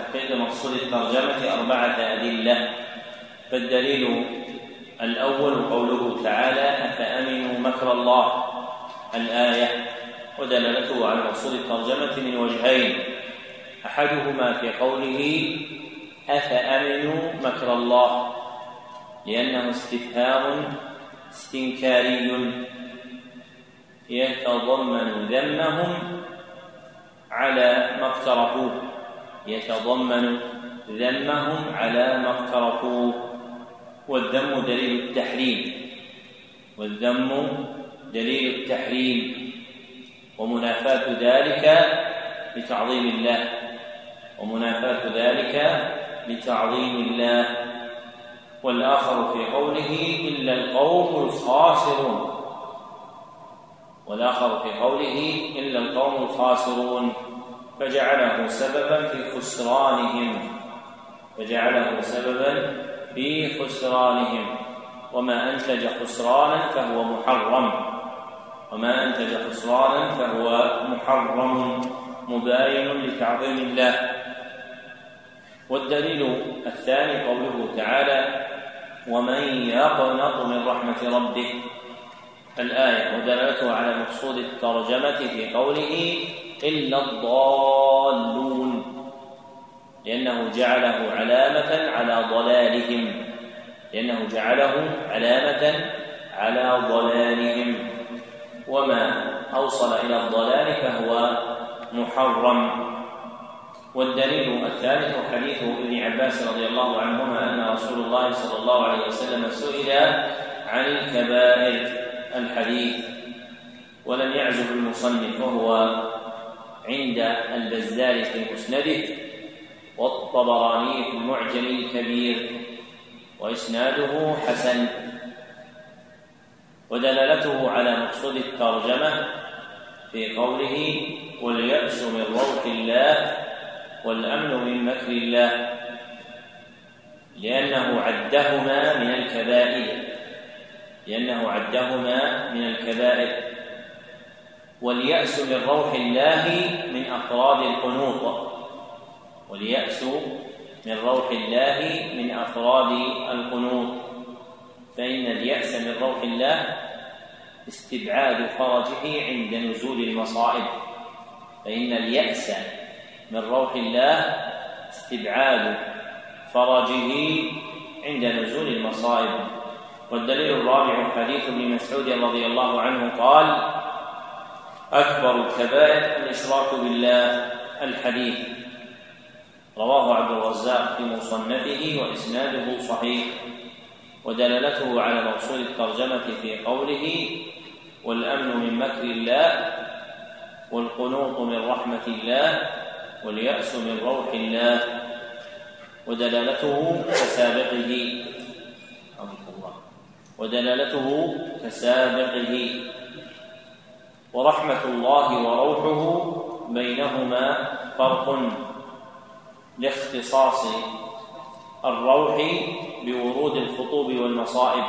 بتحقيق مقصود الترجمة أربعة أدلة. فالدليل الأول قوله تعالى أفأمنوا مكر الله؟ الآية. ودلالته على مقصود الترجمة من وجهين. أحدهما في قوله أفأمنوا مكر الله؟ لأنه استفهام استنكاري. يتضمن ذمهم على ما اقترفوه. يتضمن ذمهم على ما اقترفوه والذم دليل التحريم والذم دليل التحريم ومنافاة ذلك لتعظيم الله ومنافاة ذلك لتعظيم الله. والآخر في قوله إلا القوم الخاسرون والآخر في قوله إلا القوم الخاسرون. فجعله سببا في خسرانهم. فجعله سببا في خسرانهم. وما أنتج خسرانا فهو محرم. وما أنتج خسرانا فهو محرم. مباين لتعظيم الله. والدليل الثاني قوله تعالى ومن يقنط من رحمة ربه. الآية ودلالته على مقصود الترجمة في قوله إلا الضالون لأنه جعله علامة على ضلالهم لأنه جعله علامة على ضلالهم. وما أوصل إلى الضلال فهو محرم. والدليل الثالث حديث ابن عباس رضي الله عنهما أن رسول الله صلى الله عليه وسلم سئل عن الكبائر الحديث ولم يعزف المصنف وهو عند البزار في مسنده والطبراني في المعجم الكبير وإسناده حسن ودلالته على مقصود الترجمة في قوله واليأس من روح الله والأمن من مكر الله لأنه عدهما من الكبائر لأنه عدهما من الكبائر. واليأس من روح الله من أفراد القنوط. واليأس من روح الله من أفراد القنوط. فإن اليأس من روح الله استبعاد فرجه عند نزول المصائب. فإن اليأس من روح الله استبعاد فرجه عند نزول المصائب. والدليل الرابع حديث ابن مسعود رضي الله عنه قال أكبر الكبائر الإشراك بالله الحديث. رواه عبد الرزاق في مصنفه وإسناده صحيح ودلالته على مقصود الترجمة في قوله والأمن من مكر الله والقنوط من رحمة الله واليأس من روح الله ودلالته كسابقه. ودلالته كسابقه. ورحمة الله وروحه بينهما فرق لاختصاص الروح بورود الخطوب والمصائب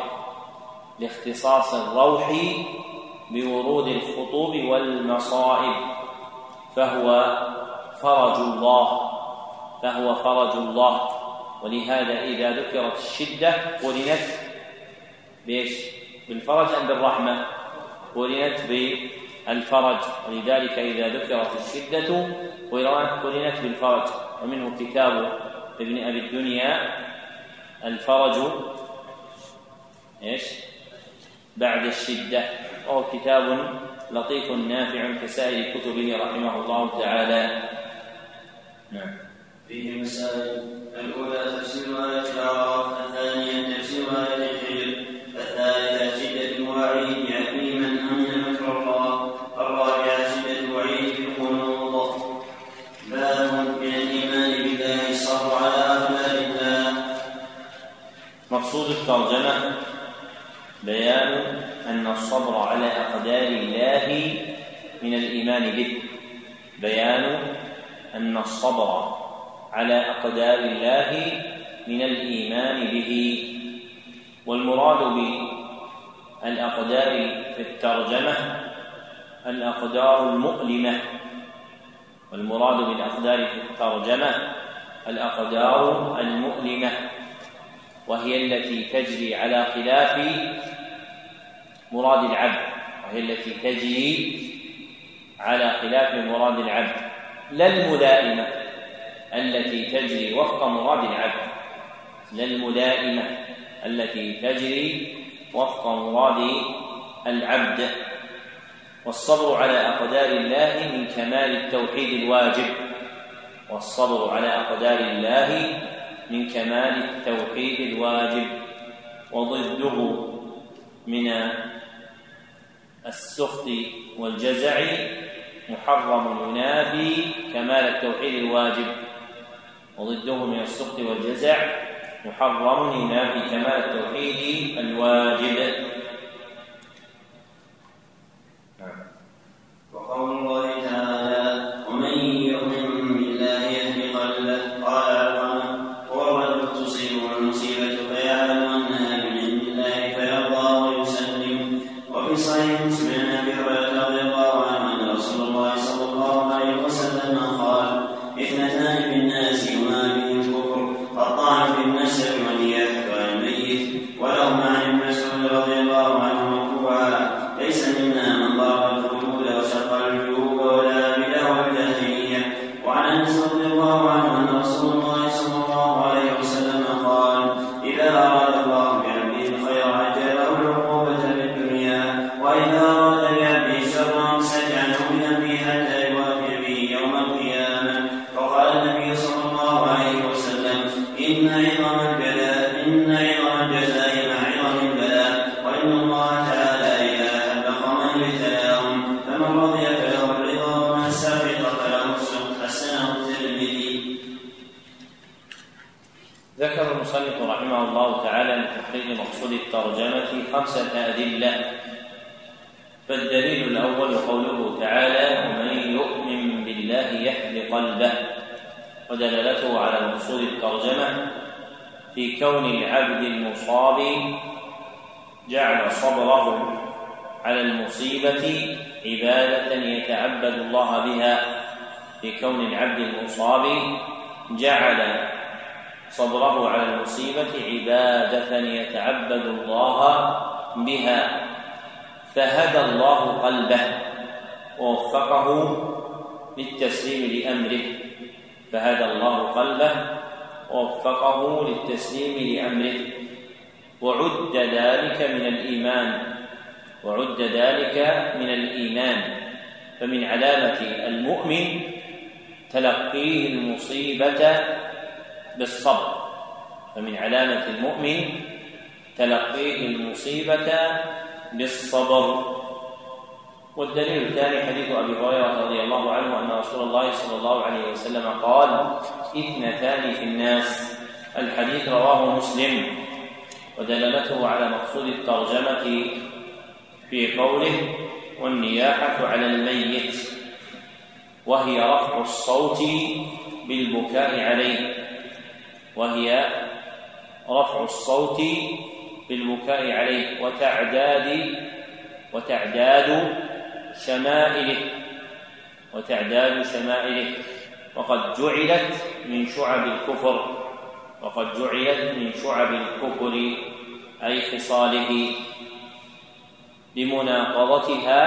لاختصاص الروح بورود الخطوب والمصائب فهو فرج الله فهو فرج الله ولهذا إذا ذكرت الشدة قرنت بإيش؟ بالفرج أم بالرحمة؟ قرنت الفرج. ولذلك إذا ذكرت الشدة قرنت بالفرج. ومنه كتاب ابن أبي الدنيا الفرج. إيش؟ بعد الشدة. وهو كتاب لطيف نافع كسائر كتبه رحمه الله تعالى. نعم. فيه مسائل. الأولى تفسير آية الأعراف الثانية الترجمة بيان أن الصبر على أقدار الله من الإيمان به. بيان أن الصبر على أقدار الله من الإيمان به. والمراد بالأقدار في الترجمة الأقدار المؤلمة. والمراد بالأقدار في الترجمة الأقدار المؤلمة. وهي التي تجري على خلاف مراد العبد. وهي التي تجري على خلاف مراد العبد. لا الملائمة التي تجري وفق مراد العبد. لا الملائمة التي تجري وفق مراد العبد. والصبر على أقدار الله من كمال التوحيد الواجب. والصبر على أقدار الله من كمال التوحيد الواجب وضده من السخط والجزع محرم ينافي كمال التوحيد الواجب وضده من السخط والجزع محرم ينافي كمال التوحيد الواجب. وقول الله ودلالته على مقصود الترجمة في كون العبد المصاب جعل صبره على المصيبة عبادة يتعبد الله بها. في كون العبد المصاب جعل صبره على المصيبة عبادة يتعبد الله بها. فهدى الله قلبه ووفقه للتسليم لأمره. فهدى الله قلبه ووفقه للتسليم لأمره. وعد ذلك من الإيمان. وعد ذلك من الإيمان. فمن علامة المؤمن تلقيه المصيبة بالصبر. فمن علامة المؤمن تلقيه المصيبة بالصبر. والدليل الثاني حديث أبي هريرة رضي الله عنه أن رسول الله صلى الله عليه وسلم قال إثنتان في الناس. الحديث رواه مسلم ودلالته على مقصود الترجمة في قوله والنياحة على الميت. وهي رفع الصوت بالبكاء عليه. وهي رفع الصوت بالبكاء عليه. وتعداد وتعداد شمائله وتعداد شمائله. وقد جعلت من شعب الكفر وقد جعلت من شعب الكفر أي خصاله لمناقضتها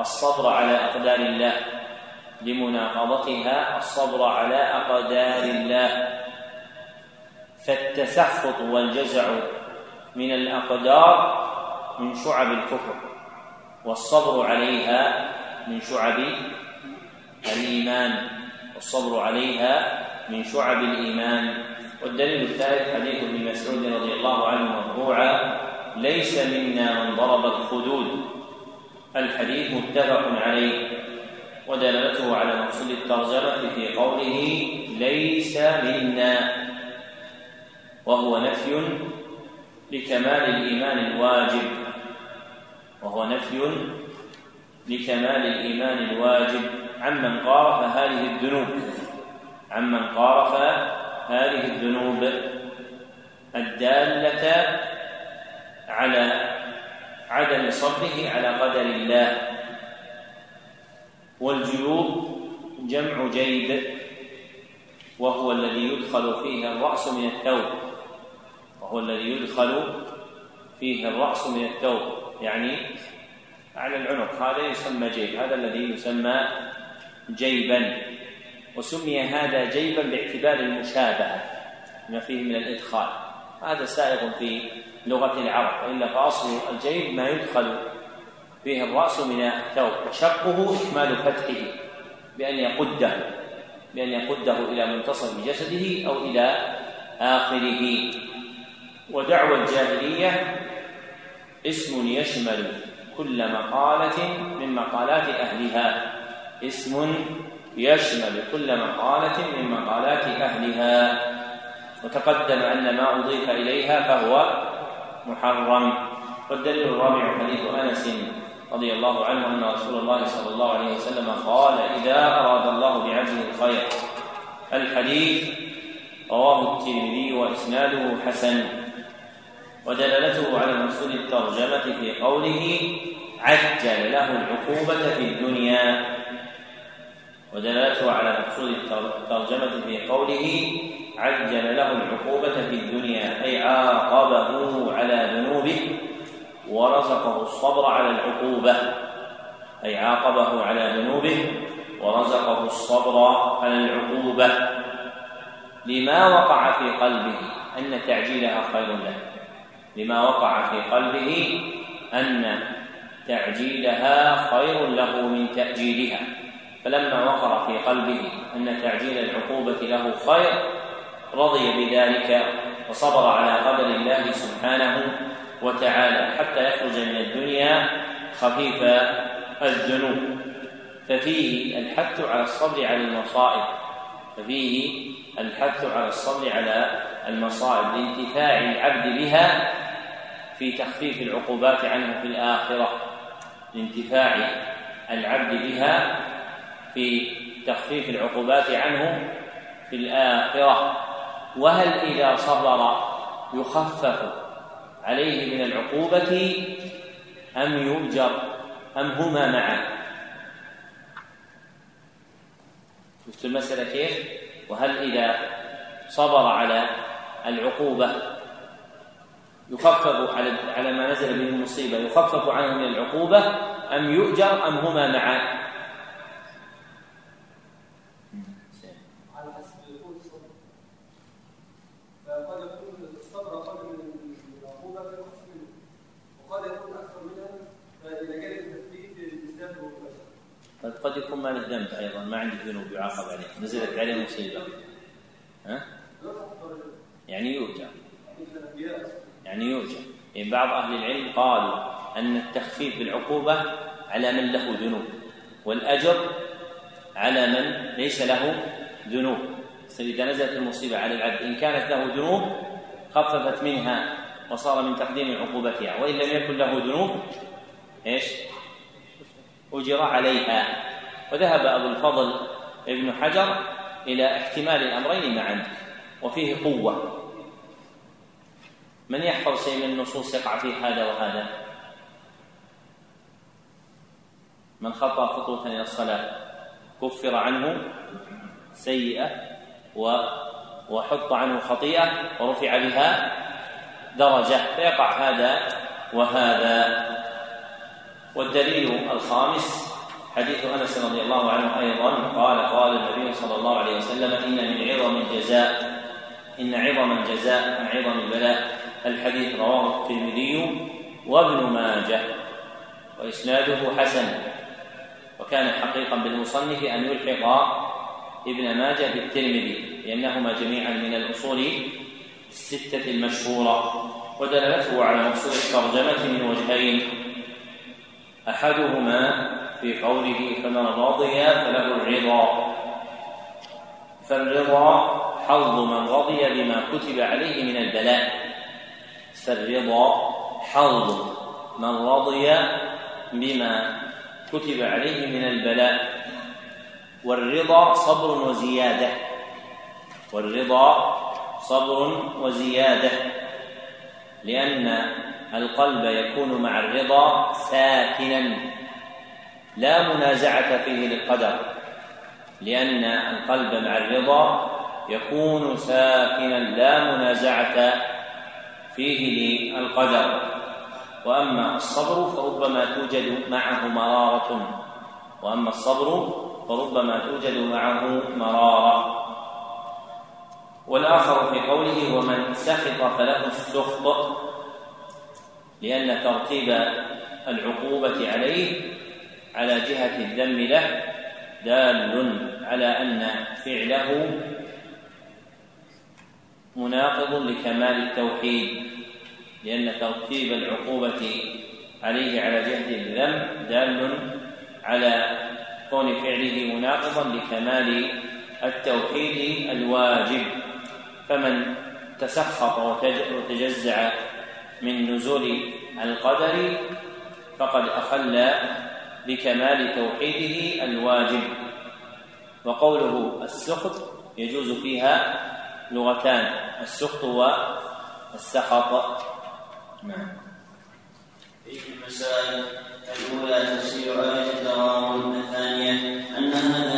الصبر على أقدار الله لمناقضتها الصبر على أقدار الله. فالتسخط والجزع من الأقدار من شعب الكفر. والصبر عليها من شعب الإيمان. والصبر عليها من شعب الإيمان. والدليل الثالث حديث ابن مسعود رضي الله عنه مرفوعا ليس منا من ضرب الخدود. الحديث متفق عليه. ودلالته على مقصود الترجمة في قوله ليس منا. وهو نفي لكمال الإيمان الواجب. وهو نفي لكمال الإيمان الواجب. عمن قارف هذه الذنوب. عمن قارف هذه الذنوب. الدالة على عدم صبره على قدر الله. والجيوب جمع جيب وهو الذي يدخل فيه الرأس من الثوب وهو الذي يدخل فيه الرأس من الثوب يعني على العنق. هذا يسمى جيب. هذا الذي يسمى جيبا. وسمي هذا جيبا باعتبار المشابهة ما فيه من الإدخال. هذا سائغ في لغة العرب. وإلا فأصل الجيب ما يدخل فيه الرأس من الثوب وشقه إكمال فتحه بأن يقده بأن يقده إلى منتصف جسده أو إلى آخره. ودعوى الجاهلية اسم يشمل كل مقالة من مقالات أهلها. اسم يشمل كل مقالة من مقالات أهلها. وتقدم أن ما أضيف إليها فهو محرم. والدليل الرابع حديث أنس رضي الله عنه أن رسول الله صلى الله عليه وسلم قال إذا أراد الله بعبده الخير. الحديث رواه الترمذي وإسناده حسن. ودلالته على مقصود الترجمة في قوله عجل له العقوبة في الدنيا. ودلالته على مقصود الترجمة في قوله عجل له العقوبة في الدنيا أي عاقبه على ذنوبه ورزقه الصبر على العقوبة أي عاقبه على ذنوبه ورزقه الصبر على العقوبة. لما وقع في قلبه أن تعجيلها خير له. لما وقع في قلبه أن تعجيلها خير له من تأجيلها. فلما وقر في قلبه أن تعجيل العقوبة له خير رضي بذلك وصبر على قدر الله سبحانه وتعالى حتى يخرج من الدنيا خفيف الذنوب. ففيه الحث على الصبر على المصائب. ففيه الحث على الصبر على المصائب لانتفاع العبد بها في تخفيف العقوبات عنه في الآخرة لانتفاع العبد بها في تخفيف العقوبات عنه في الآخرة. وهل إذا صبر يخفف عليه من العقوبة أم يؤجر؟ أم هما معا؟ شفت المسألة كيف؟ وهل إذا صبر على العقوبة يخفف على على ما نزل به المصيبة يخفف عنه من العقوبة أم يؤجر أم هما معا؟ قد يكون ما له ذنب أيضا ما عنده ذنوب يعاقب عليه نزلت عليه مصيبة. ها؟ يعني يرجع يعني يرجع يعني بعض أهل العلم قالوا أن التخفيف بالعقوبة على من له ذنوب والأجر على من ليس له ذنوب. إذا نزلت المصيبة على العبد إن كانت له ذنوب خففت منها وصار من تقديم عقوبتها وإن لم يكن له ذنوب إيش؟ أجر عليها. وذهب أبو الفضل ابن حجر إلى احتمال الأمرين معا وفيه قوة. من يحفظ شيء من النصوص يقع في هذا وهذا؟ من خطى خطوة إلى الصلاة كفر عنه سيئة و وحط عنه خطيئة ورفع بها درجة فيقع هذا وهذا. والدليل الخامس حديث أنس رضي الله عنه أيضا قال قال النبي صلى الله عليه وسلم إن من عظم الجزاء إن عظم الجزاء عظم البلاء الحديث رواه الترمذي وابن ماجه وإسناده حسن وكان حقيقا بالمصنف أن يلحق ابن ماجه بالترمذي لأنهما جميعا من الأصول الستة المشهورة ودلالته على مقصود الترجمة من وجهين. أحدهما في قوله فمن رضي فله الرضا. فالرضا حظ من رضي بما كتب عليه من البلاء. فالرضا حظ. من رضي بما كتب عليه من البلاء. والرضا صبر وزيادة. والرضا صبر وزيادة. لأن القلب يكون مع الرضا ساكنا. لا منازعة فيه للقدر. لأن القلب مع الرضا يكون ساكنا. لا منازعة فيه للقدر. وأما الصبر فربما توجد معه مرارة. وأما الصبر فربما توجد معه مرارة. والآخر في قوله ومن سخط فله السخط لأن ترتيب العقوبة عليه على جهة الذم له دال على أن فعله مناقض لكمال التوحيد لأن ترتيب العقوبة عليه على جهة الذنب دال على كون فعله مناقضا لكمال التوحيد الواجب. فمن تسخط وتجزع من نزول القدر فقد أخل بكمال توحيده الواجب. وقوله السخط يجوز فيها لغتان السخط. والسخط نعم. في المسائل الأولى تفسير آية التغابن الثانية أن هذا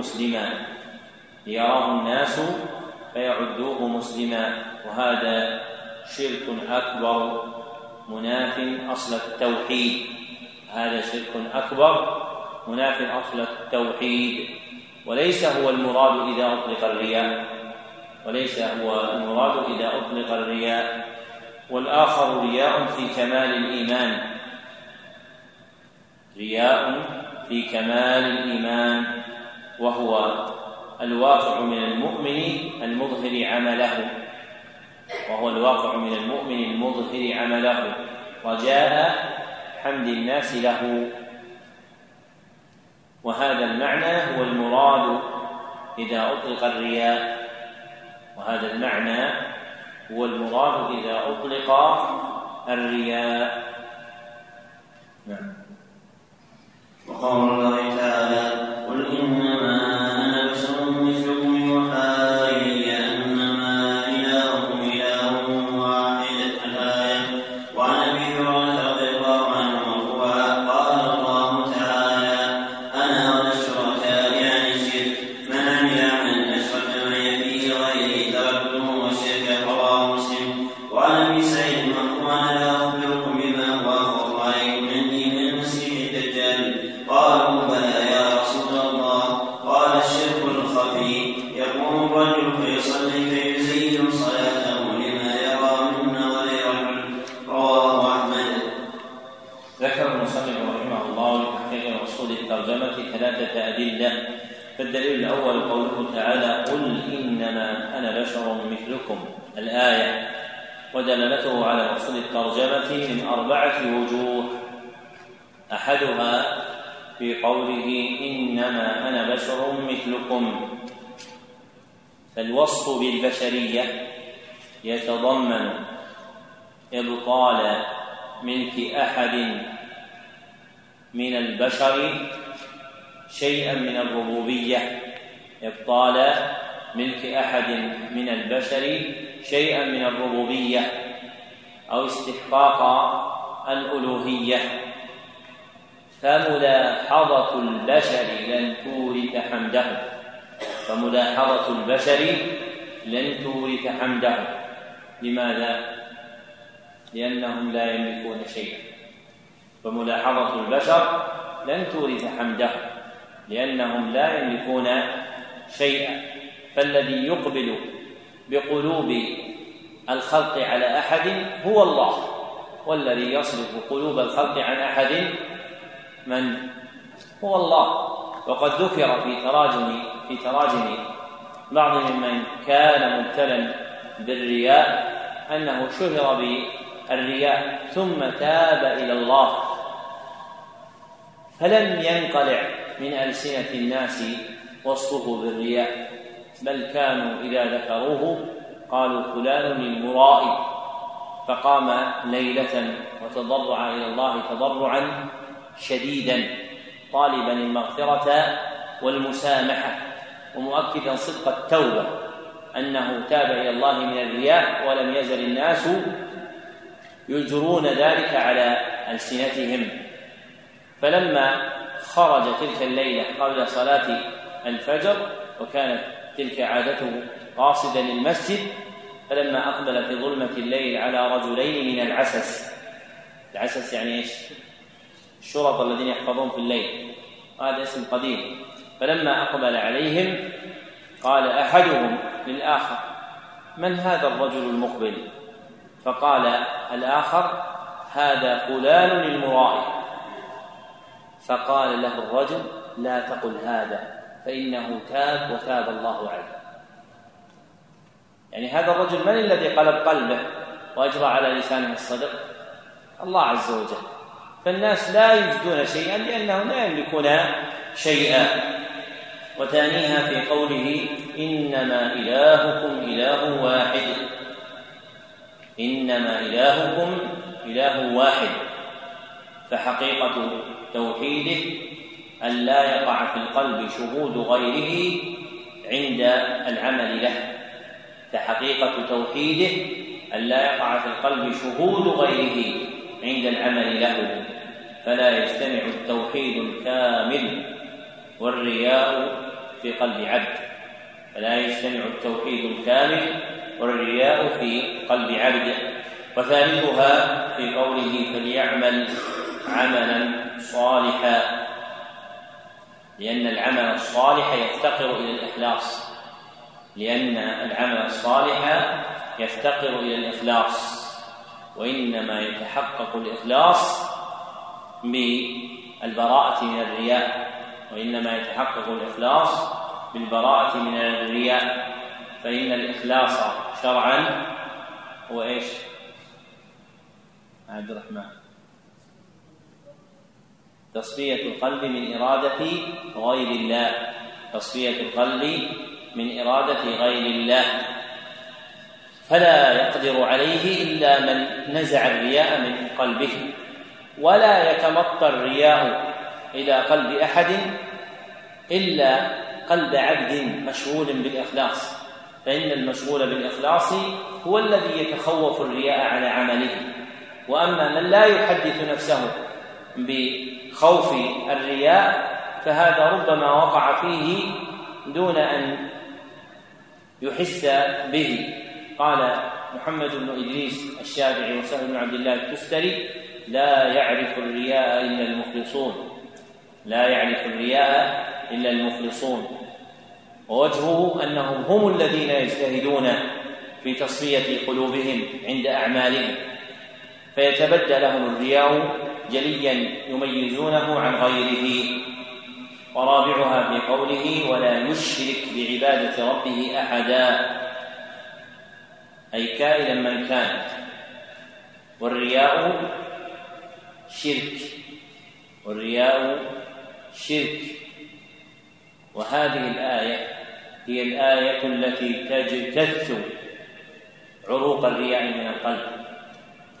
مسلما. ليراه الناس فيعدوه مسلما. وهذا شرك أكبر مناف أصل التوحيد. هذا شرك أكبر مناف أصل التوحيد. وليس هو المراد إذا أطلق الرياء. وليس هو المراد إذا أطلق الرياء. والآخر رياء في كمال الإيمان. رياء في كمال الإيمان. وهو الواقع من المؤمن المظهر عمله. وهو الواقع من المؤمن المظهر عمله. رجاء حمد الناس له. وهذا المعنى هو المراد إذا أطلق الرياء. وهذا المعنى هو المراد إذا أطلق الرياء. نعم. وقول الله تعالى الآية. ودلالته على مقصود الترجمة من أربعة وجوه. أحدها في قوله إنما أنا بشر مثلكم. فالوصف بالبشرية يتضمن إبطال ملك أحد من البشر شيئا من الربوبية. إبطال ملك أحد من البشر شيئا من الربوبية أو استحقاق الألوهية. فملاحظة البشر لن تورث حمده فملاحظة البشر لن تورث حمده لماذا؟ لأنهم لا يملكون شيئا. فملاحظة البشر لن تورث حمده لأنهم لا يملكون شيئا. فالذي يقبل بقلوب الخلق على أحد هو الله والذي يصرف قلوب الخلق عن أحد من؟ هو الله. وقد ذكر في تراجم في تراجم بعض ممن كان مبتلا بالرياء أنه شهر بالرياء ثم تاب إلى الله. فلم ينقلع من ألسنة الناس وصفه بالرياء. بل كانوا إذا ذكروه قالوا فلان المرائي فقام ليلة وتضرع إلى الله تضرعا شديدا طالبا المغفرة والمسامحة ومؤكدا صدق التوبة أنه تاب إلى الله من الرياء ولم يزل الناس يجرون ذلك على ألسنتهم. فلما خرج تلك الليلة قبل صلاة الفجر وكانت تلك عادته قاصدا للمسجد فلما أقبل في ظلمة الليل على رجلين من العسس. العسس يعني إيش؟ الشرط الذين يحفظون في الليل. هذا اسم قديم. فلما أقبل عليهم قال أحدهم للآخر من هذا الرجل المقبل؟ فقال الآخر هذا فلان المرائي. فقال له الرجل لا تقل هذا. فإنه تاب وتاب الله عليه. يعني هذا الرجل من الذي قلب قلبه وأجرى على لسانه الصدق؟ الله عز وجل. فالناس لا يجدون شيئا لأنهم لا يملكون شيئا. وثانيها في قوله إنما إلهكم إله واحد. إنما إلهكم إله واحد. فحقيقة توحيده أن لا يقع في القلب شهود غيره عند العمل له فحقيقة توحيده أن لا يقع في القلب شهود غيره عند العمل له فلا يجتمع التوحيد الكامل والرياء في قلب عبد فلا يجتمع التوحيد الكامل والرياء في قلب عبد وثالثها في قوله فليعمل عملا صالحا. لأن العمل الصالح يفتقر إلى الإخلاص. لأن العمل الصالح يفتقر إلى الإخلاص. وإنما يتحقق الإخلاص بالبراءة من الرياء. وإنما يتحقق الإخلاص بالبراءة من الرياء. فإن الإخلاص شرعا. هو إيش؟ عبد الرحمن. تصفية القلب من إرادة غير الله. تصفية القلب من إرادة غير الله. فلا يقدر عليه إلا من نزع الرياء من قلبه. ولا يتمطى الرياء إلى قلب أحد إلا قلب عبد مشغول بالإخلاص. فإن المشغول بالإخلاص هو الذي يتخوف الرياء على عمله. وأما من لا يحدث نفسه بخوف الرياء فهذا ربما وقع فيه دون أن يحس به. قال محمد بن إدريس الشافعي وسهل بن عبد الله التستري لا يعرف الرياء إلا المخلصون. لا يعرف الرياء إلا المخلصون. ووجهه أنهم هم الذين يجتهدون في تصفية قلوبهم عند أعمالهم فيتبدى لهم الرياء جليا يميزونه عن غيره. ورابعها في قوله ولا يشرك بعبادة ربه أحدا أي كائنا من كان. والرياء شرك. والرياء شرك. وهذه الآية هي الآية التي تجتث عروق الرياء من القلب.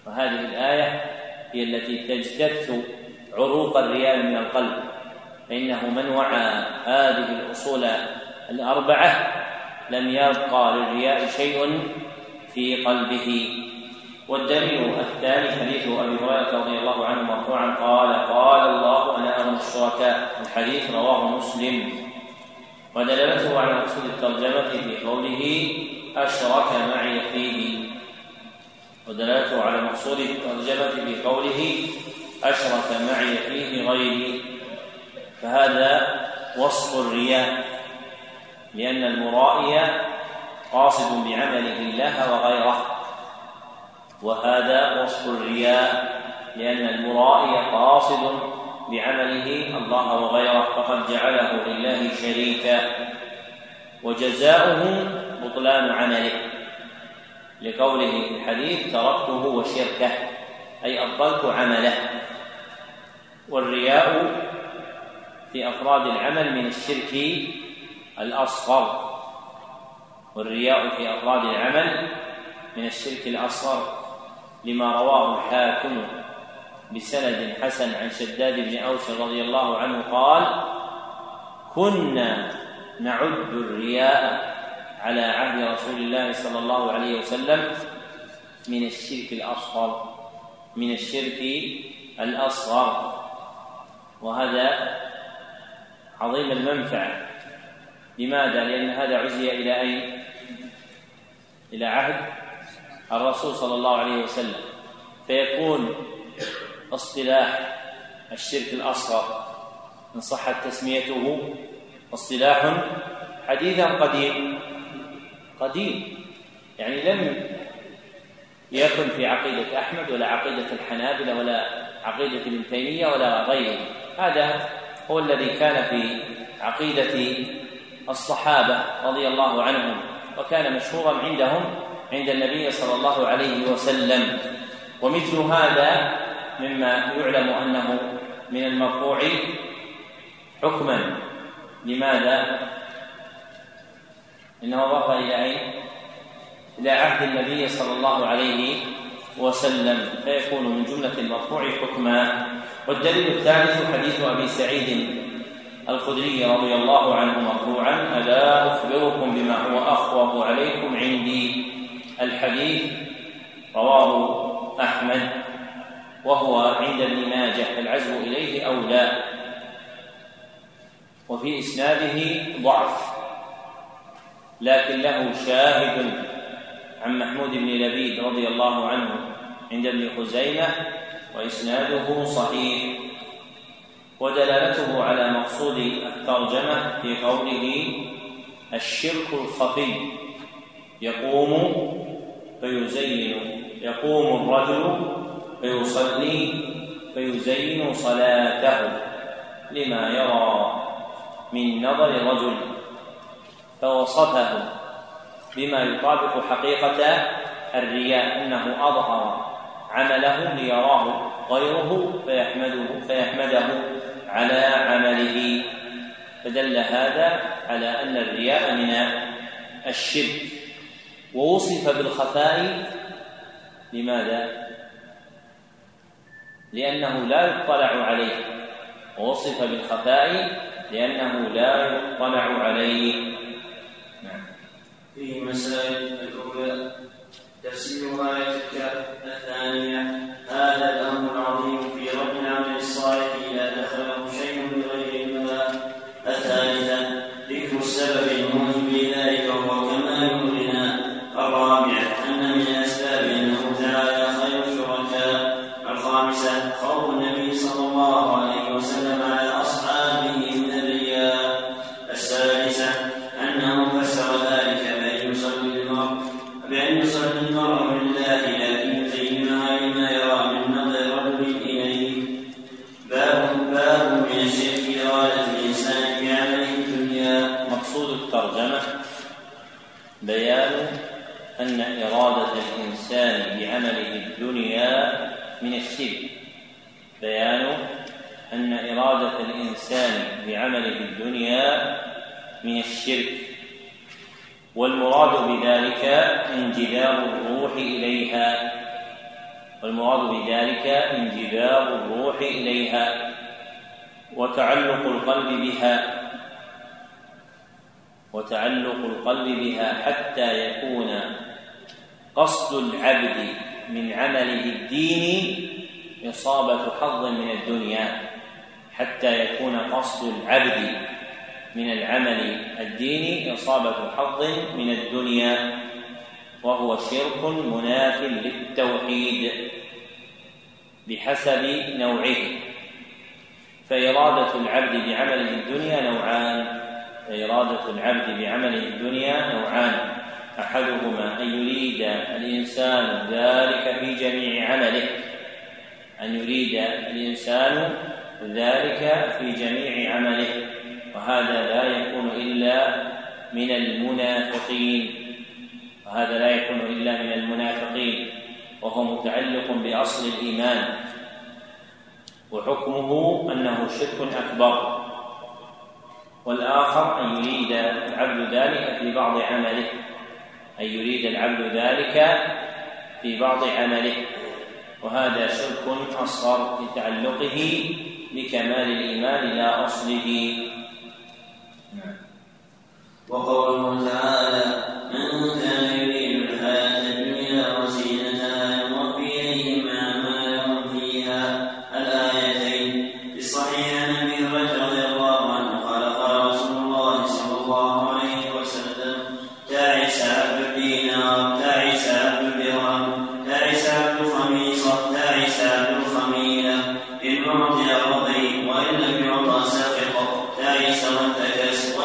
وهذه الآية هي التي تجتث عروق الرياء من القلب. فإنه من وعى هذه الأصول الأربعة لم يبقى للرياء شيء في قلبه. والدليل الثاني حديث أبي هريرة رضي الله عنه مرفوعا قال قال الله أنا أغنى الشركاء الحديث رواه مسلم. ودلالته على مقصود الترجمة في قوله أشرك معي فيه. ودلالته على مقصود الترجمه في قوله اشرك معي فيه غيري فهذا وصف الرياء لأن المرائي قاصد بعمله الله وغيره. وهذا وصف الرياء لأن المرائي قاصد بعمله الله وغيره. فقد جعله لله شريكا وجزاؤه بطلان عمله. لقوله في الحديث تركته وشركه أي أبطلت عمله. والرياء في أفراد العمل من الشرك الأصغر. والرياء في أفراد العمل من الشرك الأصغر لما رواه الحاكم بسند حسن عن شداد بن أوس رضي الله عنه قال كنا نعد الرياء على عهد رسول الله صلى الله عليه وسلم من الشرك الأصغر من الشرك الأصغر. وهذا عظيم المنفعة. لماذا؟ لأن هذا عزي إلى أين؟ إلى عهد الرسول صلى الله عليه وسلم. فيكون اصطلاح الشرك الأصغر إن صحت تسميته اصطلاح حديثا قديم. قديم. يعني لم يكن في عقيدة أحمد ولا عقيدة الحنابلة ولا عقيدة ابن تيمية ولا غيره. هذا هو الذي كان في عقيدة الصحابة رضي الله عنهم وكان مشهورا عندهم عند النبي صلى الله عليه وسلم. ومثل هذا مما يعلم أنه من المرفوع حكما. لماذا؟ إنه ضاف إلى أين؟ إلى عهد النبي صلى الله عليه وسلم فيكون من جملة المرفوع حكما. والدليل الثالث حديث أبي سعيد الخدري رضي الله عنه مرفوعا ألا أخبركم بما هو اخوف عليكم عندي. الحديث رواه أحمد وهو عند ابن ماجه العزو إليه أو لا؟ وفي إسناده ضعف. لكن له شاهد عن محمود بن لبيد رضي الله عنه عند ابن خزيمة وإسناده صحيح. ودلالته على مقصود الترجمة في قوله الشرك الخفي يقوم فيزين يقوم الرجل فيصلي فيزين صلاته لما يرى من نظر الرجل فوصفه بما يطابق حقيقة الرياء أنه أظهر عمله ليراه غيره فيحمده فيحمده على عمله. فدل هذا على أن الرياء من الشرك. ووصف بالخفاء لماذا؟ لأنه لا يطلع عليه. ووصف بالخفاء لأنه لا يطلع عليه. فيه مسائل الأولى. تفسير آية الثانية. هذا الأمر العظيم في بيان أن إرادة الإنسان بعمله الدنيا من الشرك والمراد بذلك انجذاب الروح إليها. والمراد بذلك انجذاب الروح إليها وتعلق القلب بها وتعلق القلب بها حتى يكون قصد العبد من عمله الديني إصابة حظ من الدنيا حتى يكون قصد العبد من العمل الديني إصابة حظ من الدنيا وهو شرك مناف للتوحيد بحسب نوعه. فإرادة العبد بعمله الدنيا نوعان فإرادة العبد بعمله الدنيا نوعان. أحدهما أن يريد الإنسان ذلك في جميع عمله. أن يريد الإنسان ذلك في جميع عمله وهذا لا يكون إلا من المنافقين. وهذا لا يكون إلا من المنافقين وهو متعلق بأصل الإيمان وحكمه أنه شرك أكبر. والآخر أن يريد العبد ذلك في بعض عمله أن يريد العبد ذلك في بعض عمله. وهذا شرك أصغر لتعلقه بكمال الإيمان لا أصله. وقوله تعالى من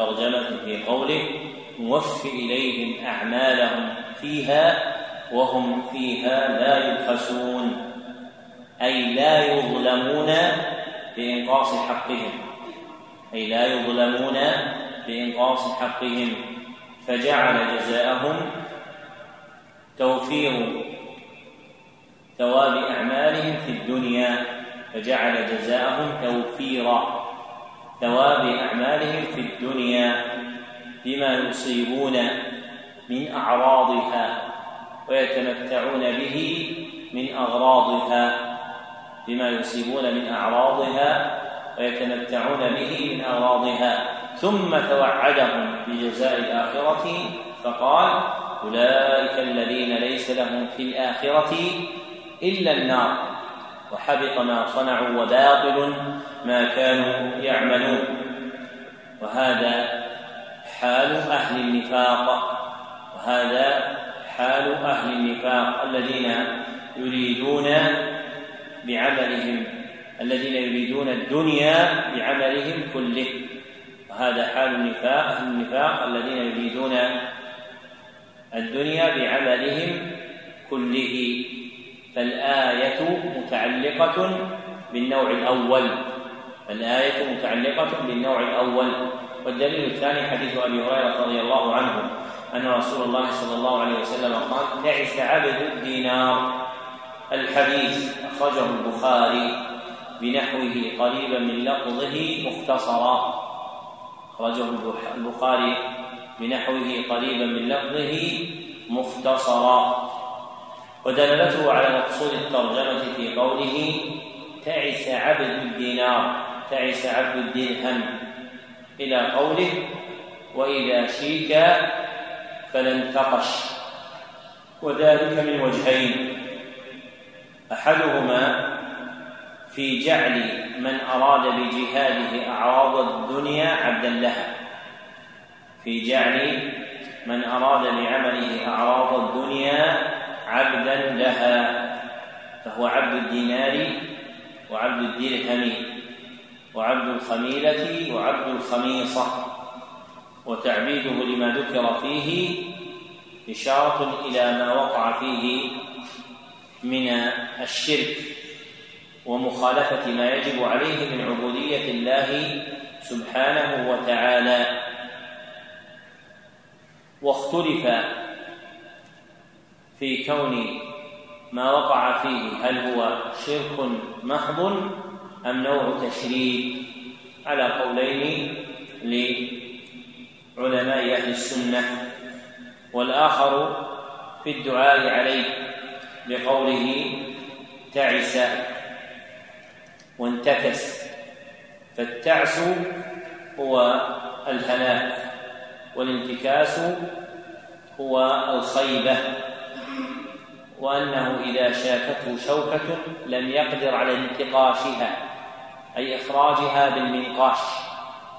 الترجمة في قوله نوفي إليهم أعمالهم فيها وهم فيها لا يبخسون أي لا يظلمون بإنقاص حقهم. أي لا يظلمون بإنقاص حقهم. فجعل جزاءهم توفير ثواب أعمالهم في الدنيا. فجعل جزاءهم توفير ثواب أعمالهم في الدنيا بما يصيبون من أعراضها ويتمتعون به من أغراضها بما يصيبون من أعراضها ويتمتعون به من أغراضها. ثم توعدهم بجزاء الآخرة فقال أولئك الذين ليس لهم في الآخرة إلا النار. وحبط ما صنعوا وباطل ما كانوا يعملون. وهذا حال أهل النفاق. وهذا حال أهل النفاق الذين يريدون بعملهم الذين يريدون الدنيا بعملهم كله. وهذا حال النفاق أهل النفاق الذين يريدون الدنيا بعملهم كله. فالآية متعلقة بالنوع الأول. الآية متعلقة بالنوع الأول. والدليل الثاني حديث أبي هريرة رضي الله عنه أن رسول الله صلى الله عليه وسلم قال تعس عبد الدينار. الحديث أخرجه البخاري بنحوه قريبا من لفظه مختصرا. أخرجه البخاري بنحوه قريبا من لفظه مختصرا. ودلالته على مقصود الترجمة في قوله تعس عبد الدينار تعس عبد الدرهم. إلى قوله وإذا شيك فلا انتقش وذلك من وجهين. أحدهما في جعل من أراد بجهاده أعراض الدنيا عبدا لها. في جعل من أراد بعمله أعراض الدنيا عبدا لها فهو عبد الدينار وعبد الدرهم وعبد الخميلة وعبد الخميصة. وتعبيده لما ذكر فيه إشارة إلى ما وقع فيه من الشرك ومخالفة ما يجب عليه من عبودية الله سبحانه وتعالى. واختلف في كون ما وقع فيه هل هو شرك محض أم نوع تشريك؟ على قولين لعلماء أهل السنة والآخر في الدعاء عليه بقوله تعس وانتكس فالتعس هو الهلاك والانتكاس هو الخيبة. وأنه إذا شاكته شوكة لم يقدر على انتقاشها أي إخراجها بالمنقاش.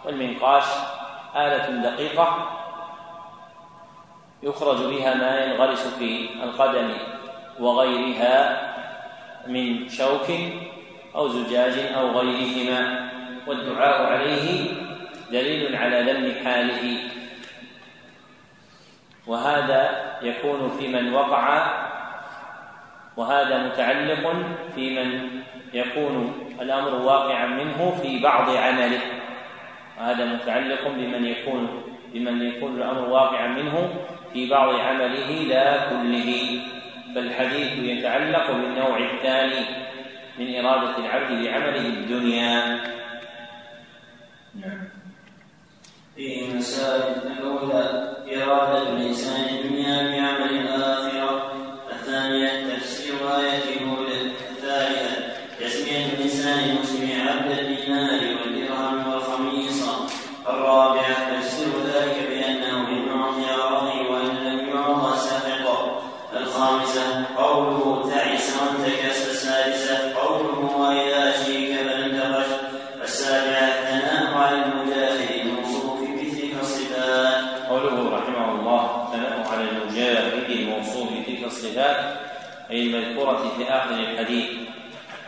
والمنقاش آلة دقيقة يخرج بها ما ينغرس في القدم وغيرها من شوك أو زجاج أو غيرهما. والدعاء عليه دليل على ذم حاله. وهذا يكون في من وقع وهذا متعلق في من يكون الأمر واقعا منه في بعض عمله. وهذا متعلق بمن يكون بمن يكون الأمر واقعا منه في بعض عمله لا كله. فالحديث يتعلق بالنوع الثاني من إرادة العبد بعمله الدنيا. نعم. فيه مسائل الأولى إرادة الإنسان الدنيا بعمل الآخرة. الثانية تفسير آية أي المذكورة في آخر الحديث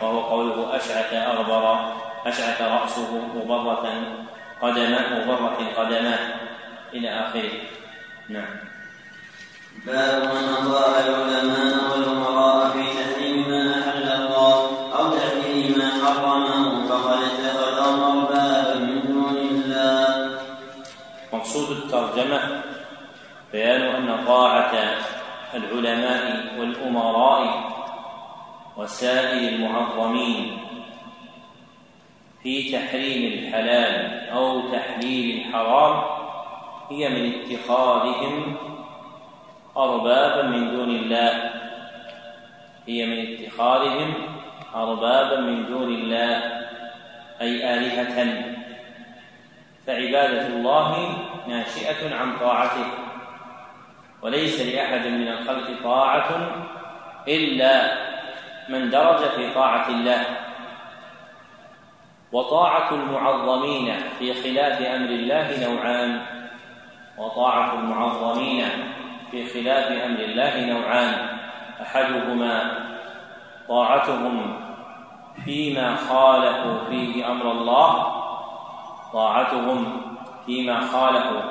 وهو قوله أشعث أغبر أشعث رأسه مبرة قدمه مبرة قدماه. إلى آخره. نعم. باب من أطاع العلماء والأمراء في تحريم ما أحل الله أو تحليل ما حرمه فقد اتخذهم أربابا من دون الله. مقصود الترجمة بيان أن طاعة العلماء والأمراء وسائر المعظمين في تحريم الحلال أو تحليل الحرام هي من اتخاذهم أربابا من دون الله. هي من اتخاذهم أربابا من دون الله. أي آلهة. فعبادة الله ناشئة عن طاعته. وليس لأحد من الخلق طاعة إلا من درج في طاعة الله. وطاعة المعظمين في خلاف أمر الله نوعان. وطاعة المعظمين في خلاف أمر الله نوعان. أحدهما طاعتهم فيما خالفوا فيه أمر الله. طاعتهم فيما خالفوا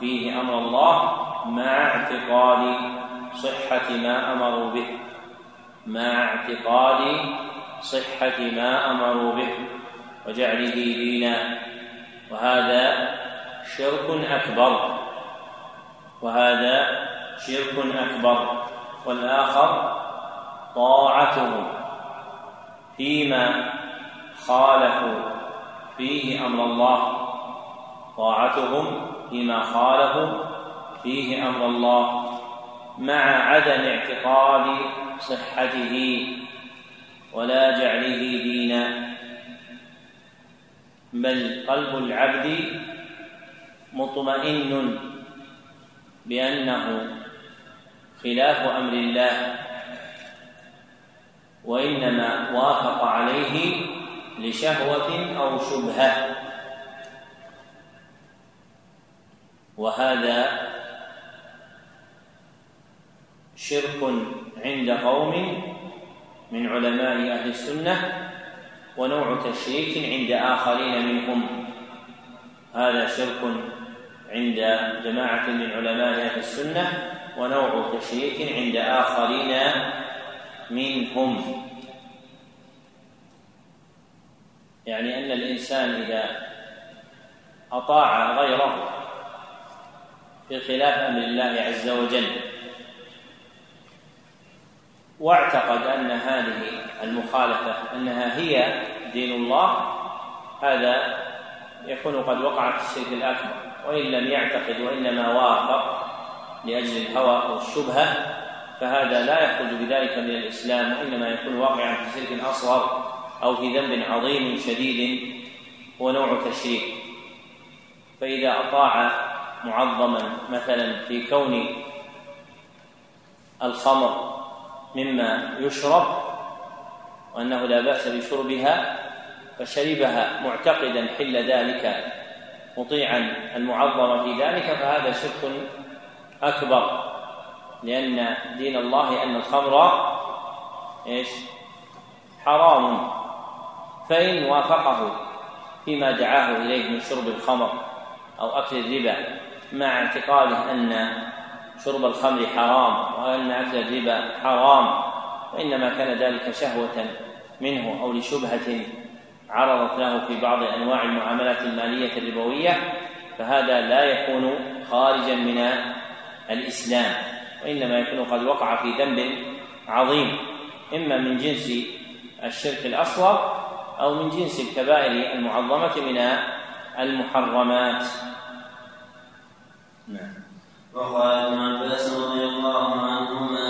فيه أمر الله. مع اعتقاد صحة ما أمروا به. مع اعتقاد صحة ما أمروا به. وجعله دينا. وهذا شرك أكبر. وهذا شرك أكبر. والآخر طاعته. فيما خالفوا فيه أمر الله. طاعتهم فيما خالفوا فيه أمر الله مع عدم اعتقاد صحته ولا جعله دينا. بل قلب العبد مطمئن بأنه خلاف أمر الله وإنما وافق عليه لشهوة أو شبهة. وهذا شرك عند قوم من علماء أهل السنة ونوع تشريك عند آخرين منهم. هذا شرك عند جماعة من علماء أهل السنة ونوع تشريك عند آخرين منهم. يعني أن الإنسان إذا أطاع غيره في خلاف أمر الله عز وجل واعتقد أن هذه المخالفة أنها هي دين الله هذا يكون قد وقع في الشرك الأكبر. وإن لم يعتقد وإنما وافق لأجل الهوى أو الشبهه فهذا لا يخرج بذلك من الإسلام وإنما يكون واقعا في شرك أصغر أو في ذنب عظيم شديد هو نوع تشريك. فإذا أطاع معظما مثلا في كون الخمر مما يشرب وأنه لا بأس بشربها فشربها معتقدا حل ذلك مطيعا المعظم في ذلك فهذا شرك أكبر لأن دين الله أن الخمر إيش؟ حرام فإن وافقه فيما دعاه إليه من شرب الخمر أو أكل الربا مع اعتقاده أن شرب الخمر حرام وأن أكل الربا حرام وإنما كان ذلك شهوة منه أو لشبهة عرضت له في بعض أنواع المعاملات المالية الربوية فهذا لا يكون خارجا من الإسلام وإنما يكون قد وقع في ذنب عظيم إما من جنس الشرك الأصغر أو من جنس الكبائر المعظمة من المحرمات. نعم. وقال ابن عباس رضي الله عنهما.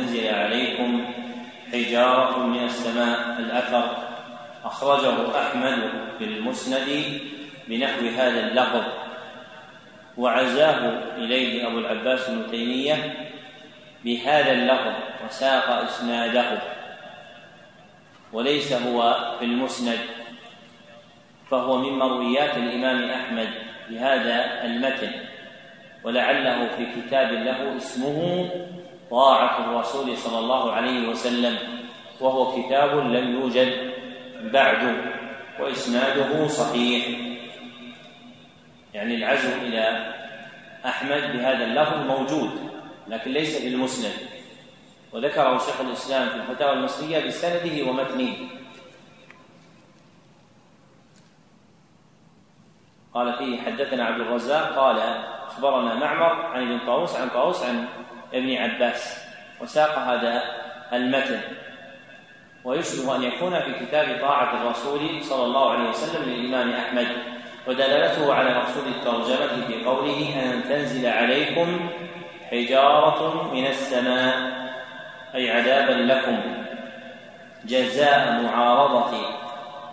يوشك أن تنزل عليكم حجارة من السماء الأثر. أخرجه أحمد في المسند بنحو هذا اللفظ. وعزاه إليه أبو العباس ابن تيمية بهذا اللفظ وساق إسناده. وليس هو في المسند فهو من مرويات الإمام أحمد بهذا المتن. ولعله في كتاب له اسمه طاعة الرسول صلى الله عليه وسلم وهو كتاب لم يوجد بعد وإسناده صحيح. يعني العزو إلى أحمد بهذا اللفظ موجود لكن ليس في المسند. وذكره شيخ الإسلام في الفتاوى المصرية بسنده ومتنه. قال فيه حدثنا عبد الرزاق قال أخبرنا معمر عن ابن طاووس عن طاووس عن ابن عباس وساق هذا المتن. ويشبه أن يكون في كتاب طاعة الرسول صلى الله عليه وسلم للإمام أحمد ودلالته على مقصود الترجمة في قوله أن تنزل عليكم حجارة من السماء أي عذابا لكم. جزاء معارضة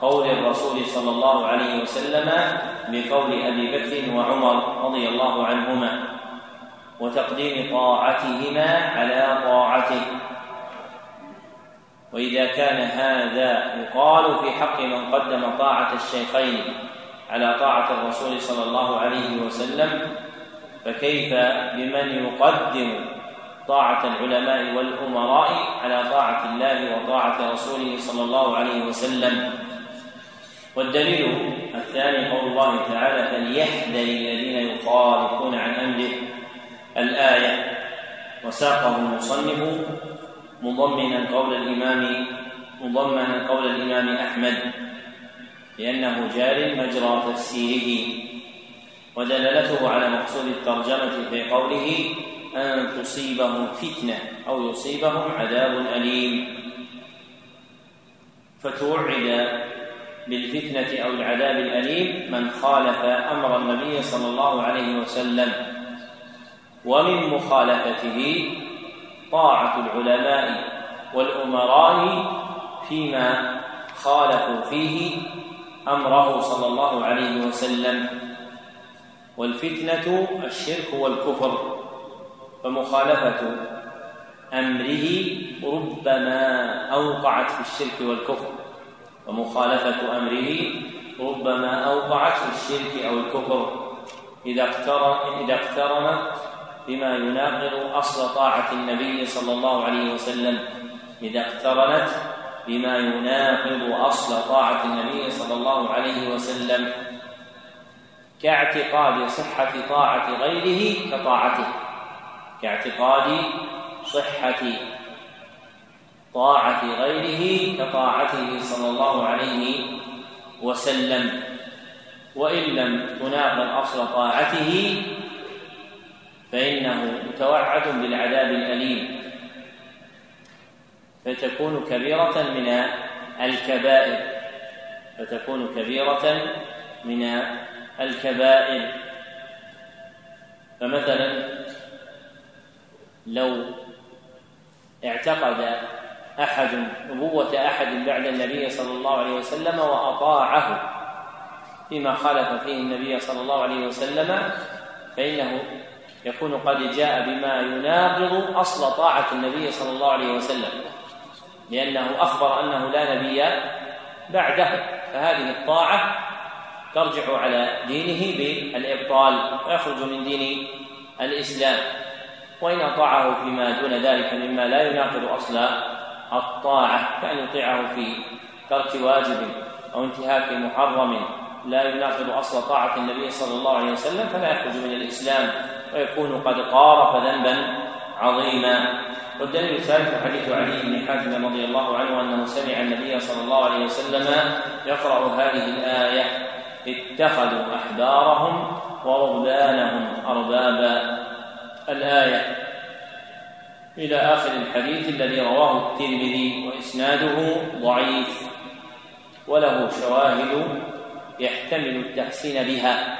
قول الرسول صلى الله عليه وسلم بقول أبي بكر وعمر رضي الله عنهما. وتقديم طاعتهما على طاعته. وإذا كان هذا يقال في حق من قدم طاعة الشيخين على طاعة الرسول صلى الله عليه وسلم فكيف بمن يقدم طاعة العلماء والأمراء على طاعة الله وطاعة رسوله صلى الله عليه وسلم؟ والدليل الثاني قول الله تعالى فليحذر الذين يخالفون عن أمره الآية. وساقه المصنف مضمنا قول الإمام مضمنا قول الإمام أحمد لأنه جار مجرى تفسيره ودلالته على مقصود الترجمة في قوله أن تصيبهم فتنة أو يصيبهم عذاب أليم. فتوعد بالفتنة أو العذاب الأليم من خالف أمر النبي صلى الله عليه وسلم. ومن مخالفته طاعة العلماء والأمراء فيما خالفوا فيه أمره صلى الله عليه وسلم. والفتنة الشرك والكفر فمخالفة أمره ربما أوقعت في الشرك والكفر. ومخالفة أمره ربما أوقعت في الشرك أو الكفر. إذا اقترن إذا اقترنت بما يناقض أصل طاعة النبي صلى الله عليه وسلم إذا اقترنت بما يناقض أصل طاعة النبي صلى الله عليه وسلم كاعتقاد صحة طاعة غيره كطاعته كاعتقاد صحة طاعة غيره كطاعته صلى الله عليه وسلم. وإن لم تناقض أصل طاعته فإنه متوعد بالعذاب الأليم. فتكون كبيرة من الكبائر. فتكون كبيرة من الكبائر. فمثلا لو اعتقد أحد نبوة أحد بعد النبي صلى الله عليه وسلم وأطاعه فيما خالف فيه النبي صلى الله عليه وسلم فإنه يكون قد جاء بما يناقض أصل طاعة النبي صلى الله عليه وسلم لأنه أخبر أنه لا نبي بعده فهذه الطاعة ترجع على دينه بالإبطال ويخرج من دين الإسلام وإن أطاعه فيما دون ذلك مما لا يناقض أصل الطاعة كأن يطيعه في ترك واجب أو انتهاك محرم لا يناقض أصل طاعة النبي صلى الله عليه وسلم فلا يخرج من الإسلام. ويكون قد قارف ذنبا عظيما. والدليل الثالث حديث علي بن حاتم رضي الله عنه أنه سمع النبي صلى الله عليه وسلم يقرأ هذه الآية اتخذوا أحبارهم ورهبانهم أربابا. الآية إلى آخر الحديث الذي رواه الترمذي وإسناده ضعيف وله شواهد يحتمل التحسين بها.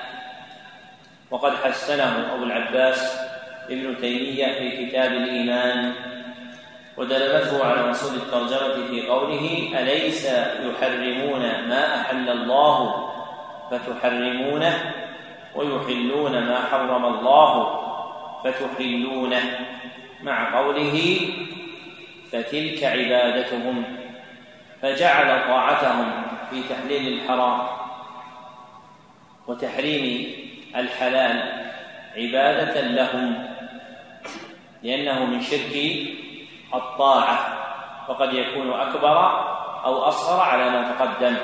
وقد حسنه أبو العباس ابن تيمية في كتاب الإيمان ودلالته على مقصود الترجمة في قوله أليس يحرمون ما أحل الله فتحرمونه ويحلون ما حرم الله فتحلونه؟ مع قوله فتلك عبادتهم فجعل طاعتهم في تحليل الحرام وتحريم الحلال عبادة لهم لأنه من شرك الطاعة وقد يكون أكبر أو أصغر على ما تقدم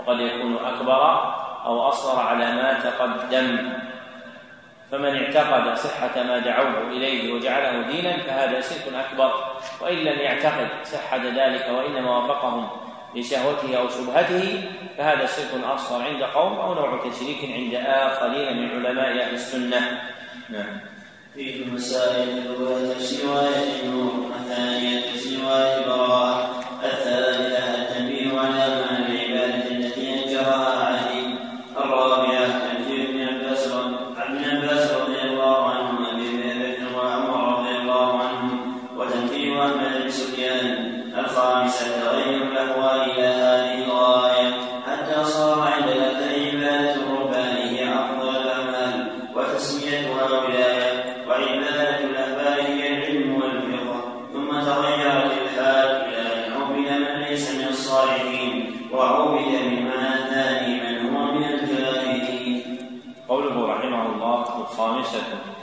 وقد يكون أكبر أو أصغر على ما تقدم. فمن اعتقد صحة ما دعوه إليه وجعله دينا فهذا شرك أكبر وإن لم يعتقد صحة ذلك وإنما وافقهم لشهوته أو شبهته فهذا شرك أصغر عند قوم أو نوع تشريك عند آخرين من علماء أهل السنة. نعم. في المسائل الأولى تفسير النور الثانية تفسير آية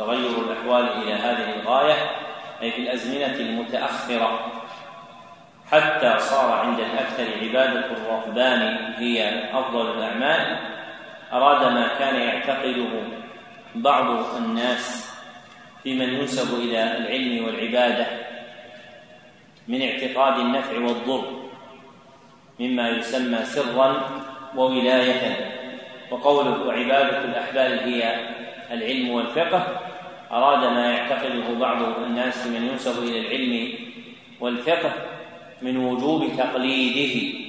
وتغير الأحوال إلى هذه الغاية أي في الأزمنة المتأخرة. حتى صار عند الأكثر عبادة الرهبان هي أفضل الأعمال أراد ما كان يعتقده بعض الناس في من ينسب إلى العلم والعبادة من اعتقاد النفع والضر مما يسمى سرا وولاية. وقوله عبادة الأحبال هي العلم والفقه أراد ما يعتقده بعض الناس من ينسب إلى العلم والفقه من وجوب تقليده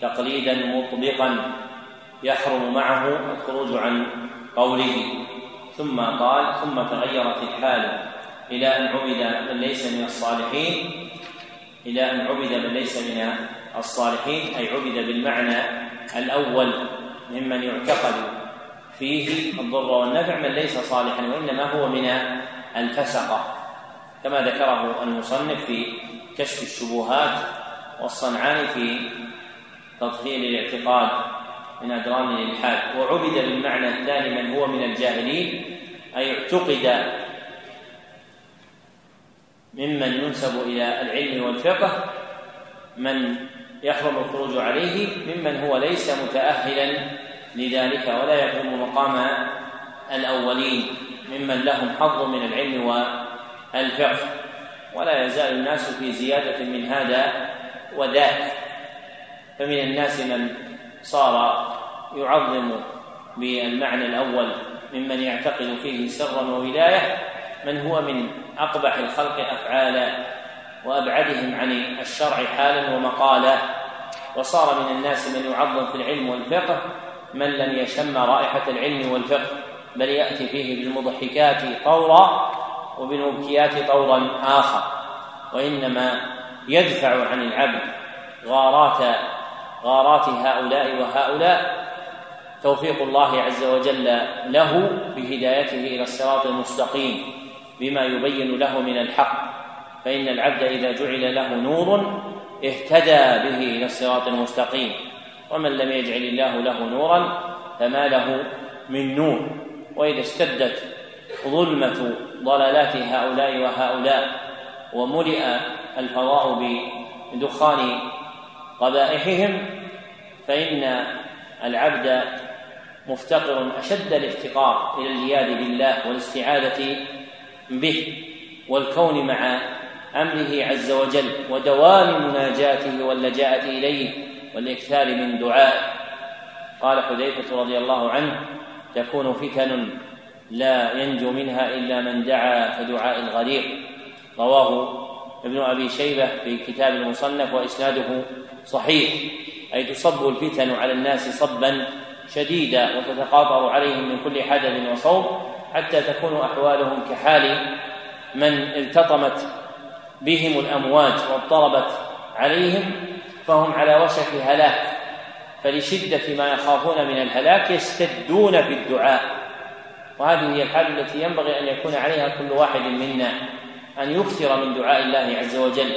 تقليدا مطبقا يحرم معه الخروج عن قوله. ثم قال ثم تغيرت الحال إلى أن عبد من ليس من الصالحين إلى أن عبد من ليس من الصالحين أي عبد بالمعنى الأول ممن يعتقد فيه الضر والنفع من ليس صالحا وإنما هو من الفسقة. كما ذكره المصنف في كشف الشبهات والصنعاني في تطهير الاعتقاد من أدران الإلحاد. وعبد بالمعنى الثاني من هو من الجاهلين أي اعتقد ممن ينسب إلى العلم والفقه من يحرم الخروج عليه ممن هو ليس متأهلا لذلك ولا يقوم مقام الأولين ممن لهم حظ من العلم والفقه. ولا يزال الناس في زيادة من هذا وذاك. فمن الناس من صار يعظم بالمعنى الأول ممن يعتقد فيه سرا وولاية من هو من أقبح الخلق أفعالا وأبعدهم عن الشرع حالا ومقالا. وصار من الناس من يعظم في العلم والفقه من لم يشم رائحة العلم والفقه بل يأتي فيه بالمضحكات طورا وبالمبكيات طورا آخر. وإنما يدفع عن العبد غارات غارات هؤلاء وهؤلاء توفيق الله عز وجل له بهدايته إلى الصراط المستقيم بما يبين له من الحق. فإن العبد إذا جعل له نور اهتدى به إلى الصراط المستقيم. ومن لم يجعل الله له نورا فما له من نور. وإذا اشتدت ظلمة ضلالات هؤلاء وهؤلاء وملئ الفضاء بدخان قبائحهم فإن العبد مفتقر أشد الافتقار إلى الجياد بالله والاستعاذة به والكون مع أمره عز وجل ودوام مناجاته واللجاءة إليه. والإكثار من دعائه قال حذيفة رضي الله عنه تكون فتن لا ينجو منها إلا من دعا كدعاء الغريق. رواه ابن أبي شيبة في كتاب المصنف وإسناده صحيح أي تصب الفتن على الناس صبا شديدا وتتقاطر عليهم من كل حدث وصوب حتى تكون أحوالهم كحال من التطمت بهم الأمواج واضطربت عليهم فهم على وشك هلاك فلشدة ما يخافون من الهلاك يستدون في الدعاء. وهذه هي الحال التي ينبغي أن يكون عليها كل واحد منا أن يكثر من دعاء الله عز وجل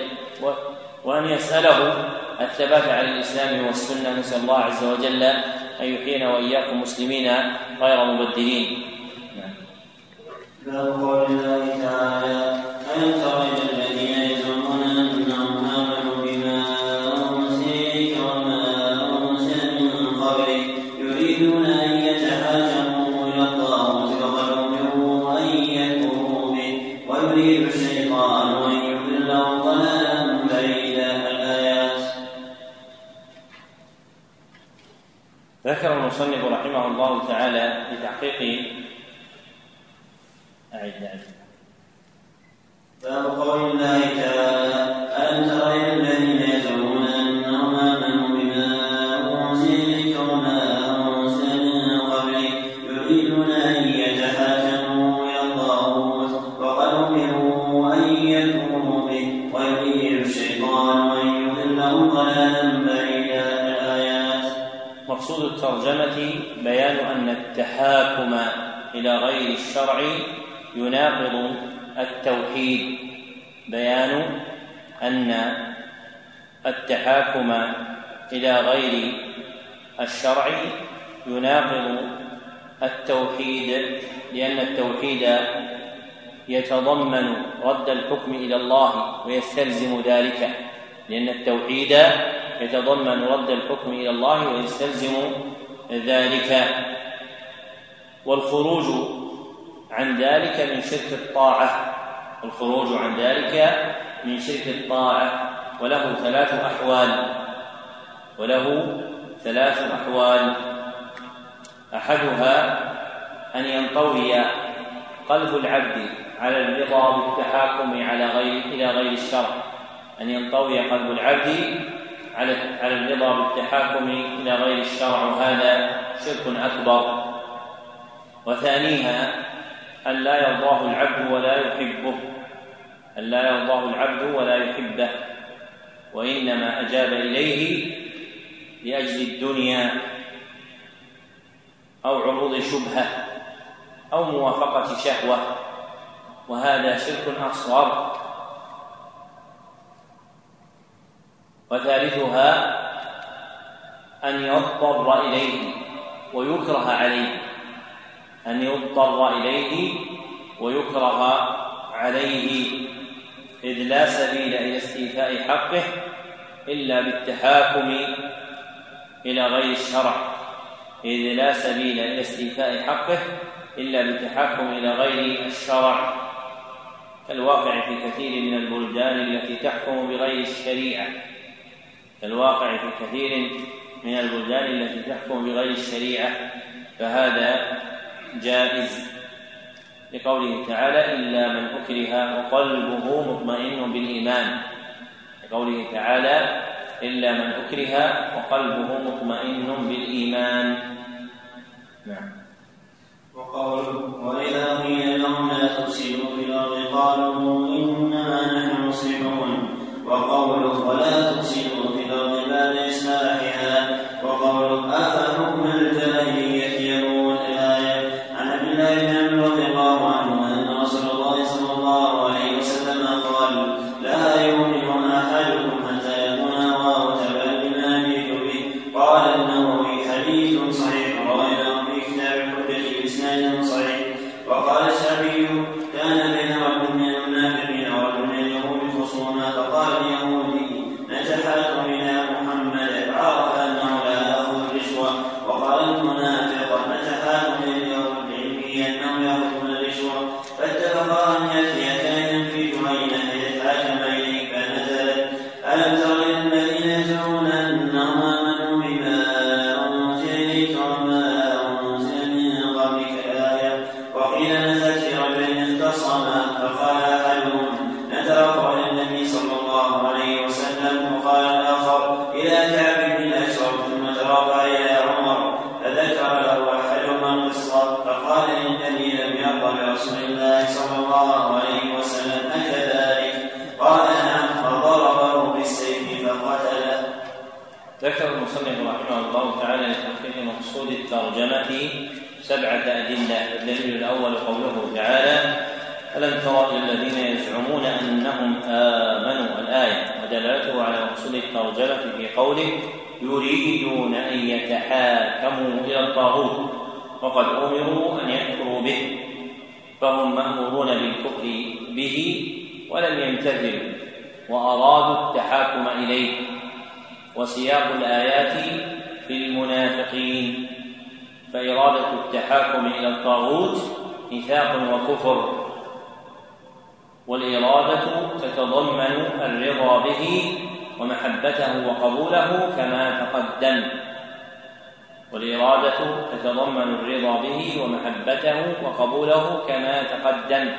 وأن يسأله الثبات على الإسلام والسنة. نسأل الله عز وجل أن يحيينا وإياكم مسلمين غير مبدلين. نعم. باب قول الله. تعالى ألم تر تعالى في تحقيق أعد أعد باب قول الله تعالى ألم تر إلى الذين يزعمون أنهم آمنوا بما أنزل إليك وما أنزل من قبلك يريدون أن يتحاكموا إلى الطاغوت وقد أمروا أن يكفروا به ويريد الشيطان أن يضلهم ضلالا مقصود الترجمة بيان أن التحاكم إلى غير الشرع يناقض التوحيد. بيان أن التحاكم إلى غير الشرع يناقض التوحيد لأن التوحيد يتضمن رد الحكم إلى الله ويستلزم ذلك لأن التوحيد يتضمن رد الحكم إلى الله ويستلزم ذلك. والخروج عن ذلك من شرك الطاعة. الخروج عن ذلك من شرك الطاعة. وله ثلاث أحوال. وله ثلاث أحوال. أحدها أن ينطوي قلب العبد على الرضا بالتحاكم على غير إلى غير الشرع. أن ينطوي قلب العبد على على الرضا بالتحاكم إلى غير الشرع وهذا شرك أكبر. وثانيها أن لا يرضاه العبد ولا يحبه. أن لا يرضاه العبد ولا يحبه. وإنما أجاب إليه لأجل الدنيا أو عروض شبهة أو موافقة شهوة. وهذا شرك أصغر. وثالثها أن يضطر إليه ويكره عليه. أن يضطر إليه ويكره عليه. إذ لا سبيل إلى استيفاء حقه إلا بالتحاكم إلى غير الشرع. إذ لا سبيل إلى استيفاء حقه إلا بالتحاكم إلى غير الشرع. كالواقع في كثير من البلدان التي تحكم بغير الشريعة. كالواقع في كثير من البلدان التي تحكم بغير الشريعة فهذا جائز. لقوله تعالى إلا من أكره وقلبه مطمئن بالإيمان. لقوله تعالى إلا من أكره وقلبه مطمئن بالإيمان. نعم. وقوله وإذا قيل لهم لا تفسدوا في الأرض قالوا إنما نحن مصلحون وقوله ذكر المصنف رحمه الله تعالى لتحقيق مقصود الترجمة سبعة أدلة. الدليل الأول قوله تعالى ألم تر الذين يزعمون أنهم آمنوا؟ الآية ودلالته على مقصود الترجمة في قوله يريدون أن يتحاكموا إلى الطاغوت وقد أمروا أن يكفروا به فهم مأمورون بالكفر به ولم يمتثلوا وأرادوا التحاكم إليه. وسياق الآيات في المنافقين. فإرادة التحاكم إلى الطاغوت ميثاق وكفر والإرادة تتضمن الرضا به ومحبته وقبوله كما تقدم. والإرادة تتضمن الرضا به ومحبته وقبوله كما تقدم.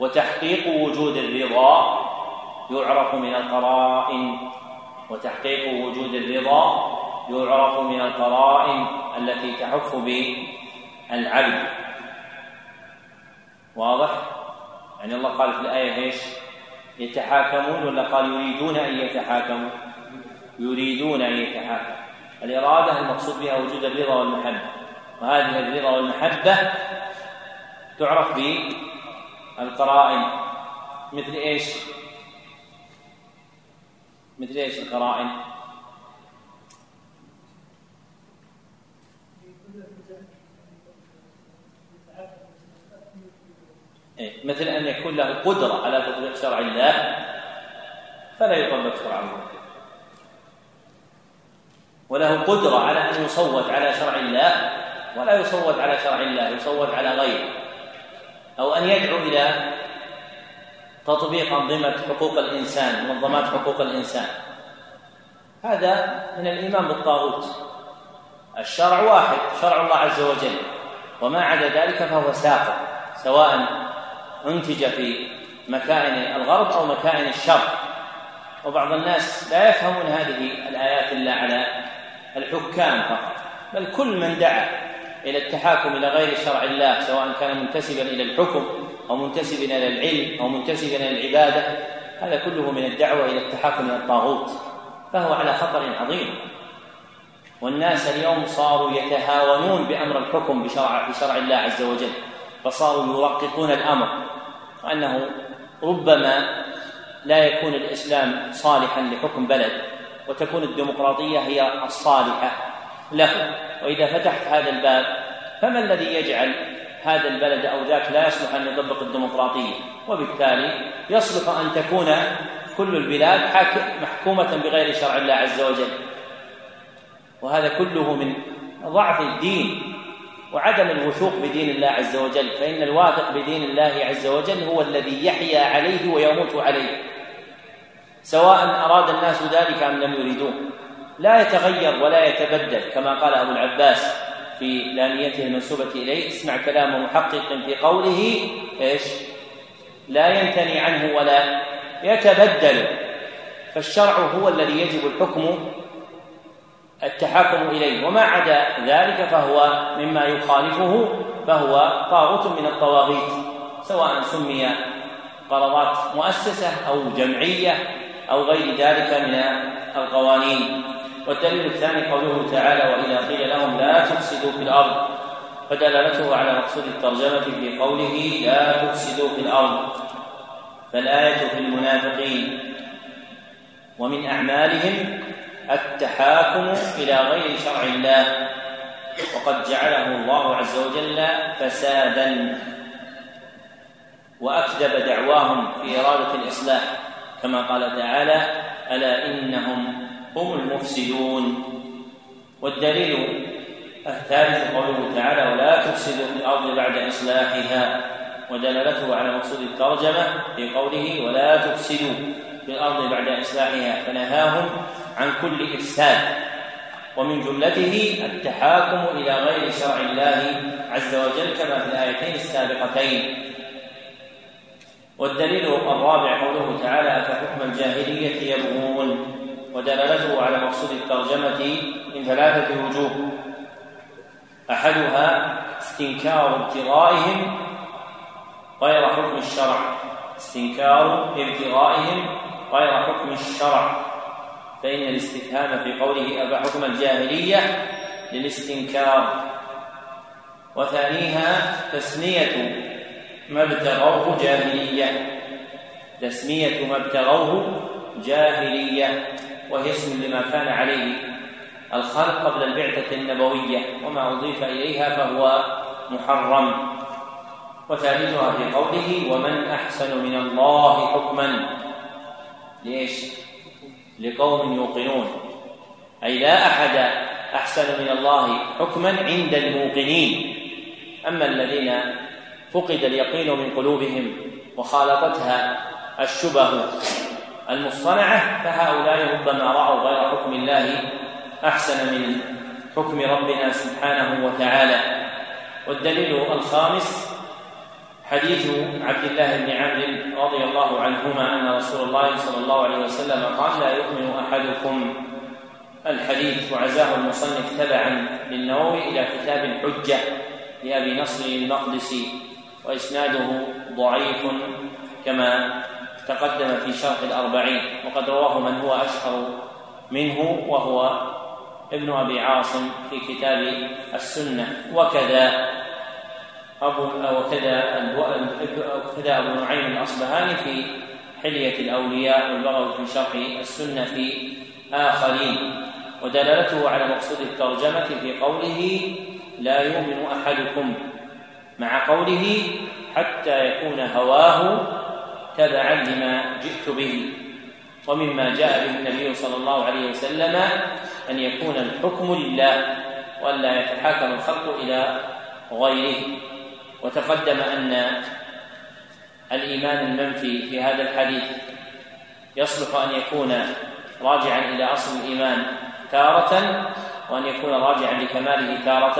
وتحقيق وجود الرضا يعرف من القرائن. وتحقيق وجود الرضا يعرف من القرائن التي تحف بالعبد واضح؟ يعني الله قال في الآية إيش؟ يتحاكمون ولا قال يريدون أن يتحاكموا؟ يريدون أن يتحاكموا. الإرادة المقصود بها وجود الرضا والمحبة. وهذه الرضا والمحبة تعرف بالقرائن مثل إيش؟ مثل إيش القرائن؟ إيه مثل أن يكون له قدرة على تطبيق شرع الله فلا يطبق شرع الله وله قدرة على أن يصوت على شرع الله ولا يصوت على شرع الله يصوت على غيره أو أن يدعو إلى تطبيق أنظمة حقوق الإنسان منظمات حقوق الإنسان. هذا من الإيمان بالطاغوت. الشرع واحد شرع الله عز وجل. وما عدا ذلك فهو ساقط سواء أنتج في مكائن الغرب أو مكائن الشرق. وبعض الناس لا يفهمون هذه الآيات إلا على الحكام فقط. بل كل من دعا إلى التحاكم إلى غير شرع الله سواء كان منتسبا إلى الحكم أو منتسبا إلى العلم أو منتسبا إلى العبادة هذا كله من الدعوة إلى التحاكم إلى الطاغوت فهو على خطر عظيم. والناس اليوم صاروا يتهاونون بأمر الحكم بشرع بشرع الله عز وجل فصاروا يرققون الأمر وأنه ربما لا يكون الإسلام صالحا لحكم بلد وتكون الديمقراطية هي الصالحة له. وإذا فتحت هذا الباب فما الذي يجعل هذا البلد أو ذاك لا يصلح أن يطبق الديمقراطية وبالتالي يصلح أن تكون كل البلاد محكومة بغير شرع الله عز وجل. وهذا كله من ضعف الدين وعدم الوثوق بدين الله عز وجل. فإن الواثق بدين الله عز وجل هو الذي يحيا عليه ويموت عليه. سواء أراد الناس ذلك أم لم يريدوه لا يتغير ولا يتبدل كما قال أبو العباس. في لاميته المنسوبة إليه اسمع كلام محقق في قوله إيش؟ لا ينتني عنه ولا يتبدل. فالشرع هو الذي يجب الحكم التحاكم إليه. وما عدا ذلك فهو مما يخالفه فهو طاغوت من الطواغيت سواء سمي قرارات مؤسسة أو جمعية أو غير ذلك من القوانين. والدليل الثاني قوله تعالى واذا قيل لهم لا تفسدوا في الأرض فدلالته على مقصود الترجمة في قوله لا تفسدوا في الأرض فالآية في المنافقين ومن أعمالهم التحاكم إلى غير شرع الله وقد جعله الله عز وجل فسادا وأكذب دعواهم في إرادة الإصلاح كما قال تعالى ألا إنهم هم المفسدون. والدليل الثالث قوله تعالى ولا تفسدوا في الأرض بعد إصلاحها ودلالته على مقصود الترجمة في قوله ولا تفسدوا في الأرض بعد إصلاحها فنهاهم عن كل إفساد. ومن جملته التحاكم إلى غير شرع الله عز وجل كما في الآيتين السابقتين. والدليل الرابع قوله تعالى أفحكم الجاهلية يبغون ودلالته على مقصود الترجمة من ثلاثة وجوه. أحدها استنكار ابتغائهم غير حكم الشرع. استنكار ابتغائهم غير حكم الشرع. فإن الاستفهام في قوله أفحكم الجاهلية للاستنكار. وثانيها تسمية ما ابتغوه جاهلية. تسمية ما ابتغوه جاهلية. وهي اسم لما كان عليه. الخلق قبل البعثة النبوية وما أضيف إليها فهو محرم. وثالثها في قوله ومن أحسن من الله حكما ليش؟ لقوم يوقنون. أي لا أحد أحسن من الله حكما عند الموقنين. أما الذين فقد اليقين من قلوبهم وخالطتها الشبه المصطنعة فهؤلاء ربما رأوا غير حكم الله أحسن من حكم ربنا سبحانه وتعالى. والدليل الخامس حديث عبد الله بن عمرو رضي الله عنهما أن رسول الله صلى الله عليه وسلم قال لا يؤمن أحدكم. الحديث وعزاه المصنف تبعا للنووي إلى كتاب الحجه لأبي نصر المقدسي وإسناده ضعيف كما تقدم في شرح الأربعين وقد رواه من هو أشهر منه وهو ابن أبي عاصم في كتاب السنة. وكذا أبو وكذا وكذا أبو نعيم الأصبهاني في حلية الأولياء والبغوي في شرح السنة في آخرين. ودلالته على مقصود الترجمة في قوله لا يؤمن أحدكم مع قوله حتى يكون هواه تبعا لما جئت به. ومما جاء به النبي صلى الله عليه وسلم أن يكون الحكم لله وألا يتحاكم الخلق إلى غيره. وتقدم أن الإيمان المنفي في هذا الحديث يصلح أن يكون راجعا إلى أصل الإيمان تارة وأن يكون راجعا لكماله تارة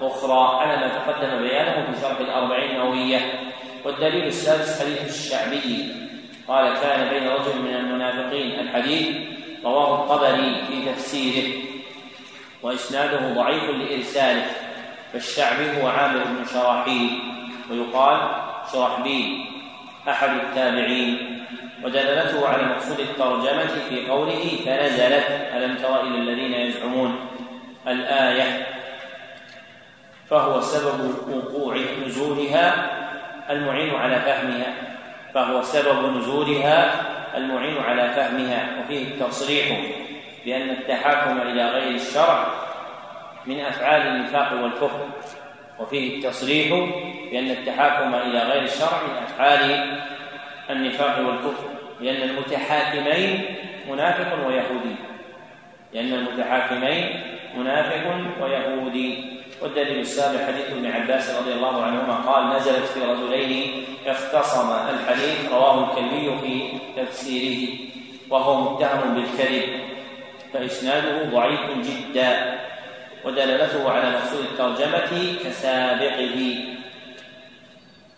أخرى. على ما تقدم بيانه في شرح الأربعين النووية والدليل السادس حديث الشعبي. قال كان بين رجل من المنافقين الحديث رواه الطبري في تفسيره وإسناده ضعيف لإرساله فالشعبي هو عامر بن شراحيل ويقال شرحبيل أحد التابعين ودلالته على مقصود الترجمة في قوله فنزلت ألم تر إلى الذين يزعمون الآية؟ فهو سبب وقوع نزولها المعين على فهمها فهو سبب نزولها المعين على فهمها وفيه التصريح بأن التحاكم إلى غير الشرع من أفعال النفاق والكفر وفيه التصريح بأن التحاكم إلى غير الشرع من أفعال النفاق والكفر لأن المتحاكمين منافق ويهودي لأن المتحاكمين منافق ويهودي. والدليل السابع حديث ابن عباس رضي الله عنهما قال نزلت في رجلين اختصم الحديث رواه الكلبي في تفسيره وهو متهم بالكذب فإسناده ضعيف جدا ودلالته على مقصود الترجمة كسابقه.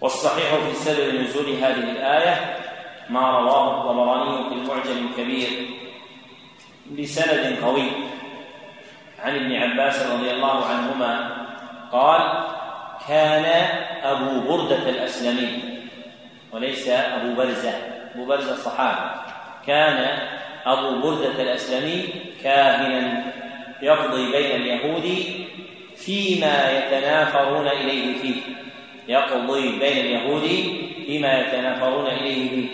والصحيح في سبب نزول هذه الآية ما رواه الطبراني في المعجم الكبير بسند قوي. عن ابن عباس رضي الله عنهما قال كان أبو بردة الأسلمي وليس أبو برزة أبو برزة صحابي كان أبو بردة الأسلمي كاهنا يقضي بين اليهود فيما يتنافرون إليه فيه يقضي بين اليهود فيما يتنافرون إليه فيه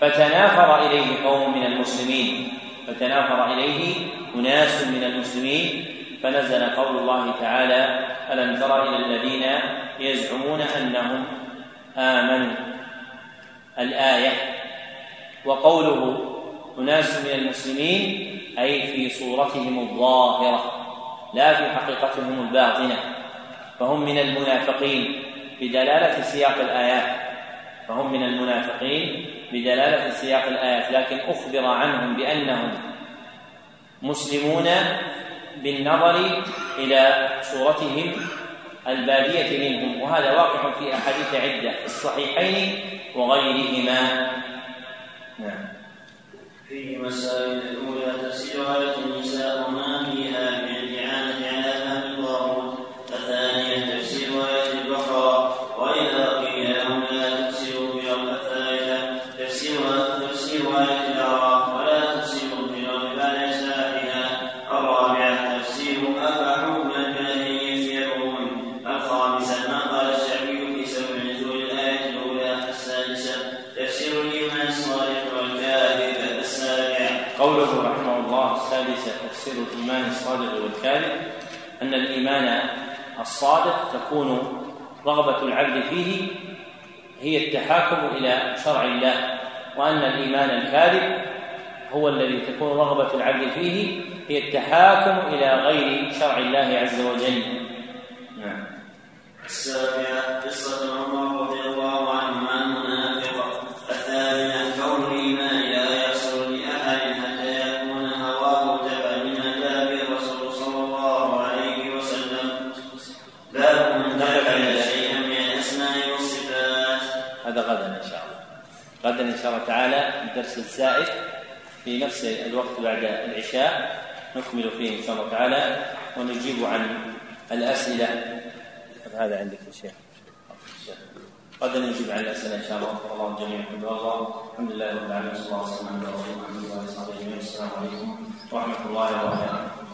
فتنافر إليه قوم من المسلمين. فتنافر إليه أناس من المسلمين. فنزل قول الله تعالى ألم تر إلى الذين يزعمون أنهم آمنوا؟ الآية. وقوله أناس من المسلمين أي في صورتهم الظاهرة لا في حقيقتهم الباطنة. فهم من المنافقين. بدلالة سياق الآيات. فهم من المنافقين بدلالة سياق الآيات لكن أخبر عنهم بأنهم مسلمون بالنظر إلى صورتهم البادية منهم وهذا واقع في أحاديث عدة في الصحيحين وغيرهما. نعم. في مسائل الأولى تفسير آية النساء وما فيها تفسير الإيمان الصادق والكاذب أن الإيمان الصادق تكون رغبة العبد فيه هي التحاكم إلى شرع الله وأن الإيمان الكاذب هو الذي تكون رغبة العبد فيه هي التحاكم إلى غير شرع الله عز وجل. نعم. السابعة قصة عمر رضي الله عنه. غدا إن شاء الله تعالى الدرس الزائد في نفس الوقت بعد العشاء. نكمل فيه إن شاء الله تعالى ونجيب عن الأسئلة. هذا عندك يا شيخ. غدا نجيب عن الأسئلة إن شاء الله. وفق الله الجميع الحمد لله رب العالمين. صلى الله عليه وسلم. على رسول الله وعلى آله وصحبه أجمعين السلام عليكم ورحمة الله وبركاته.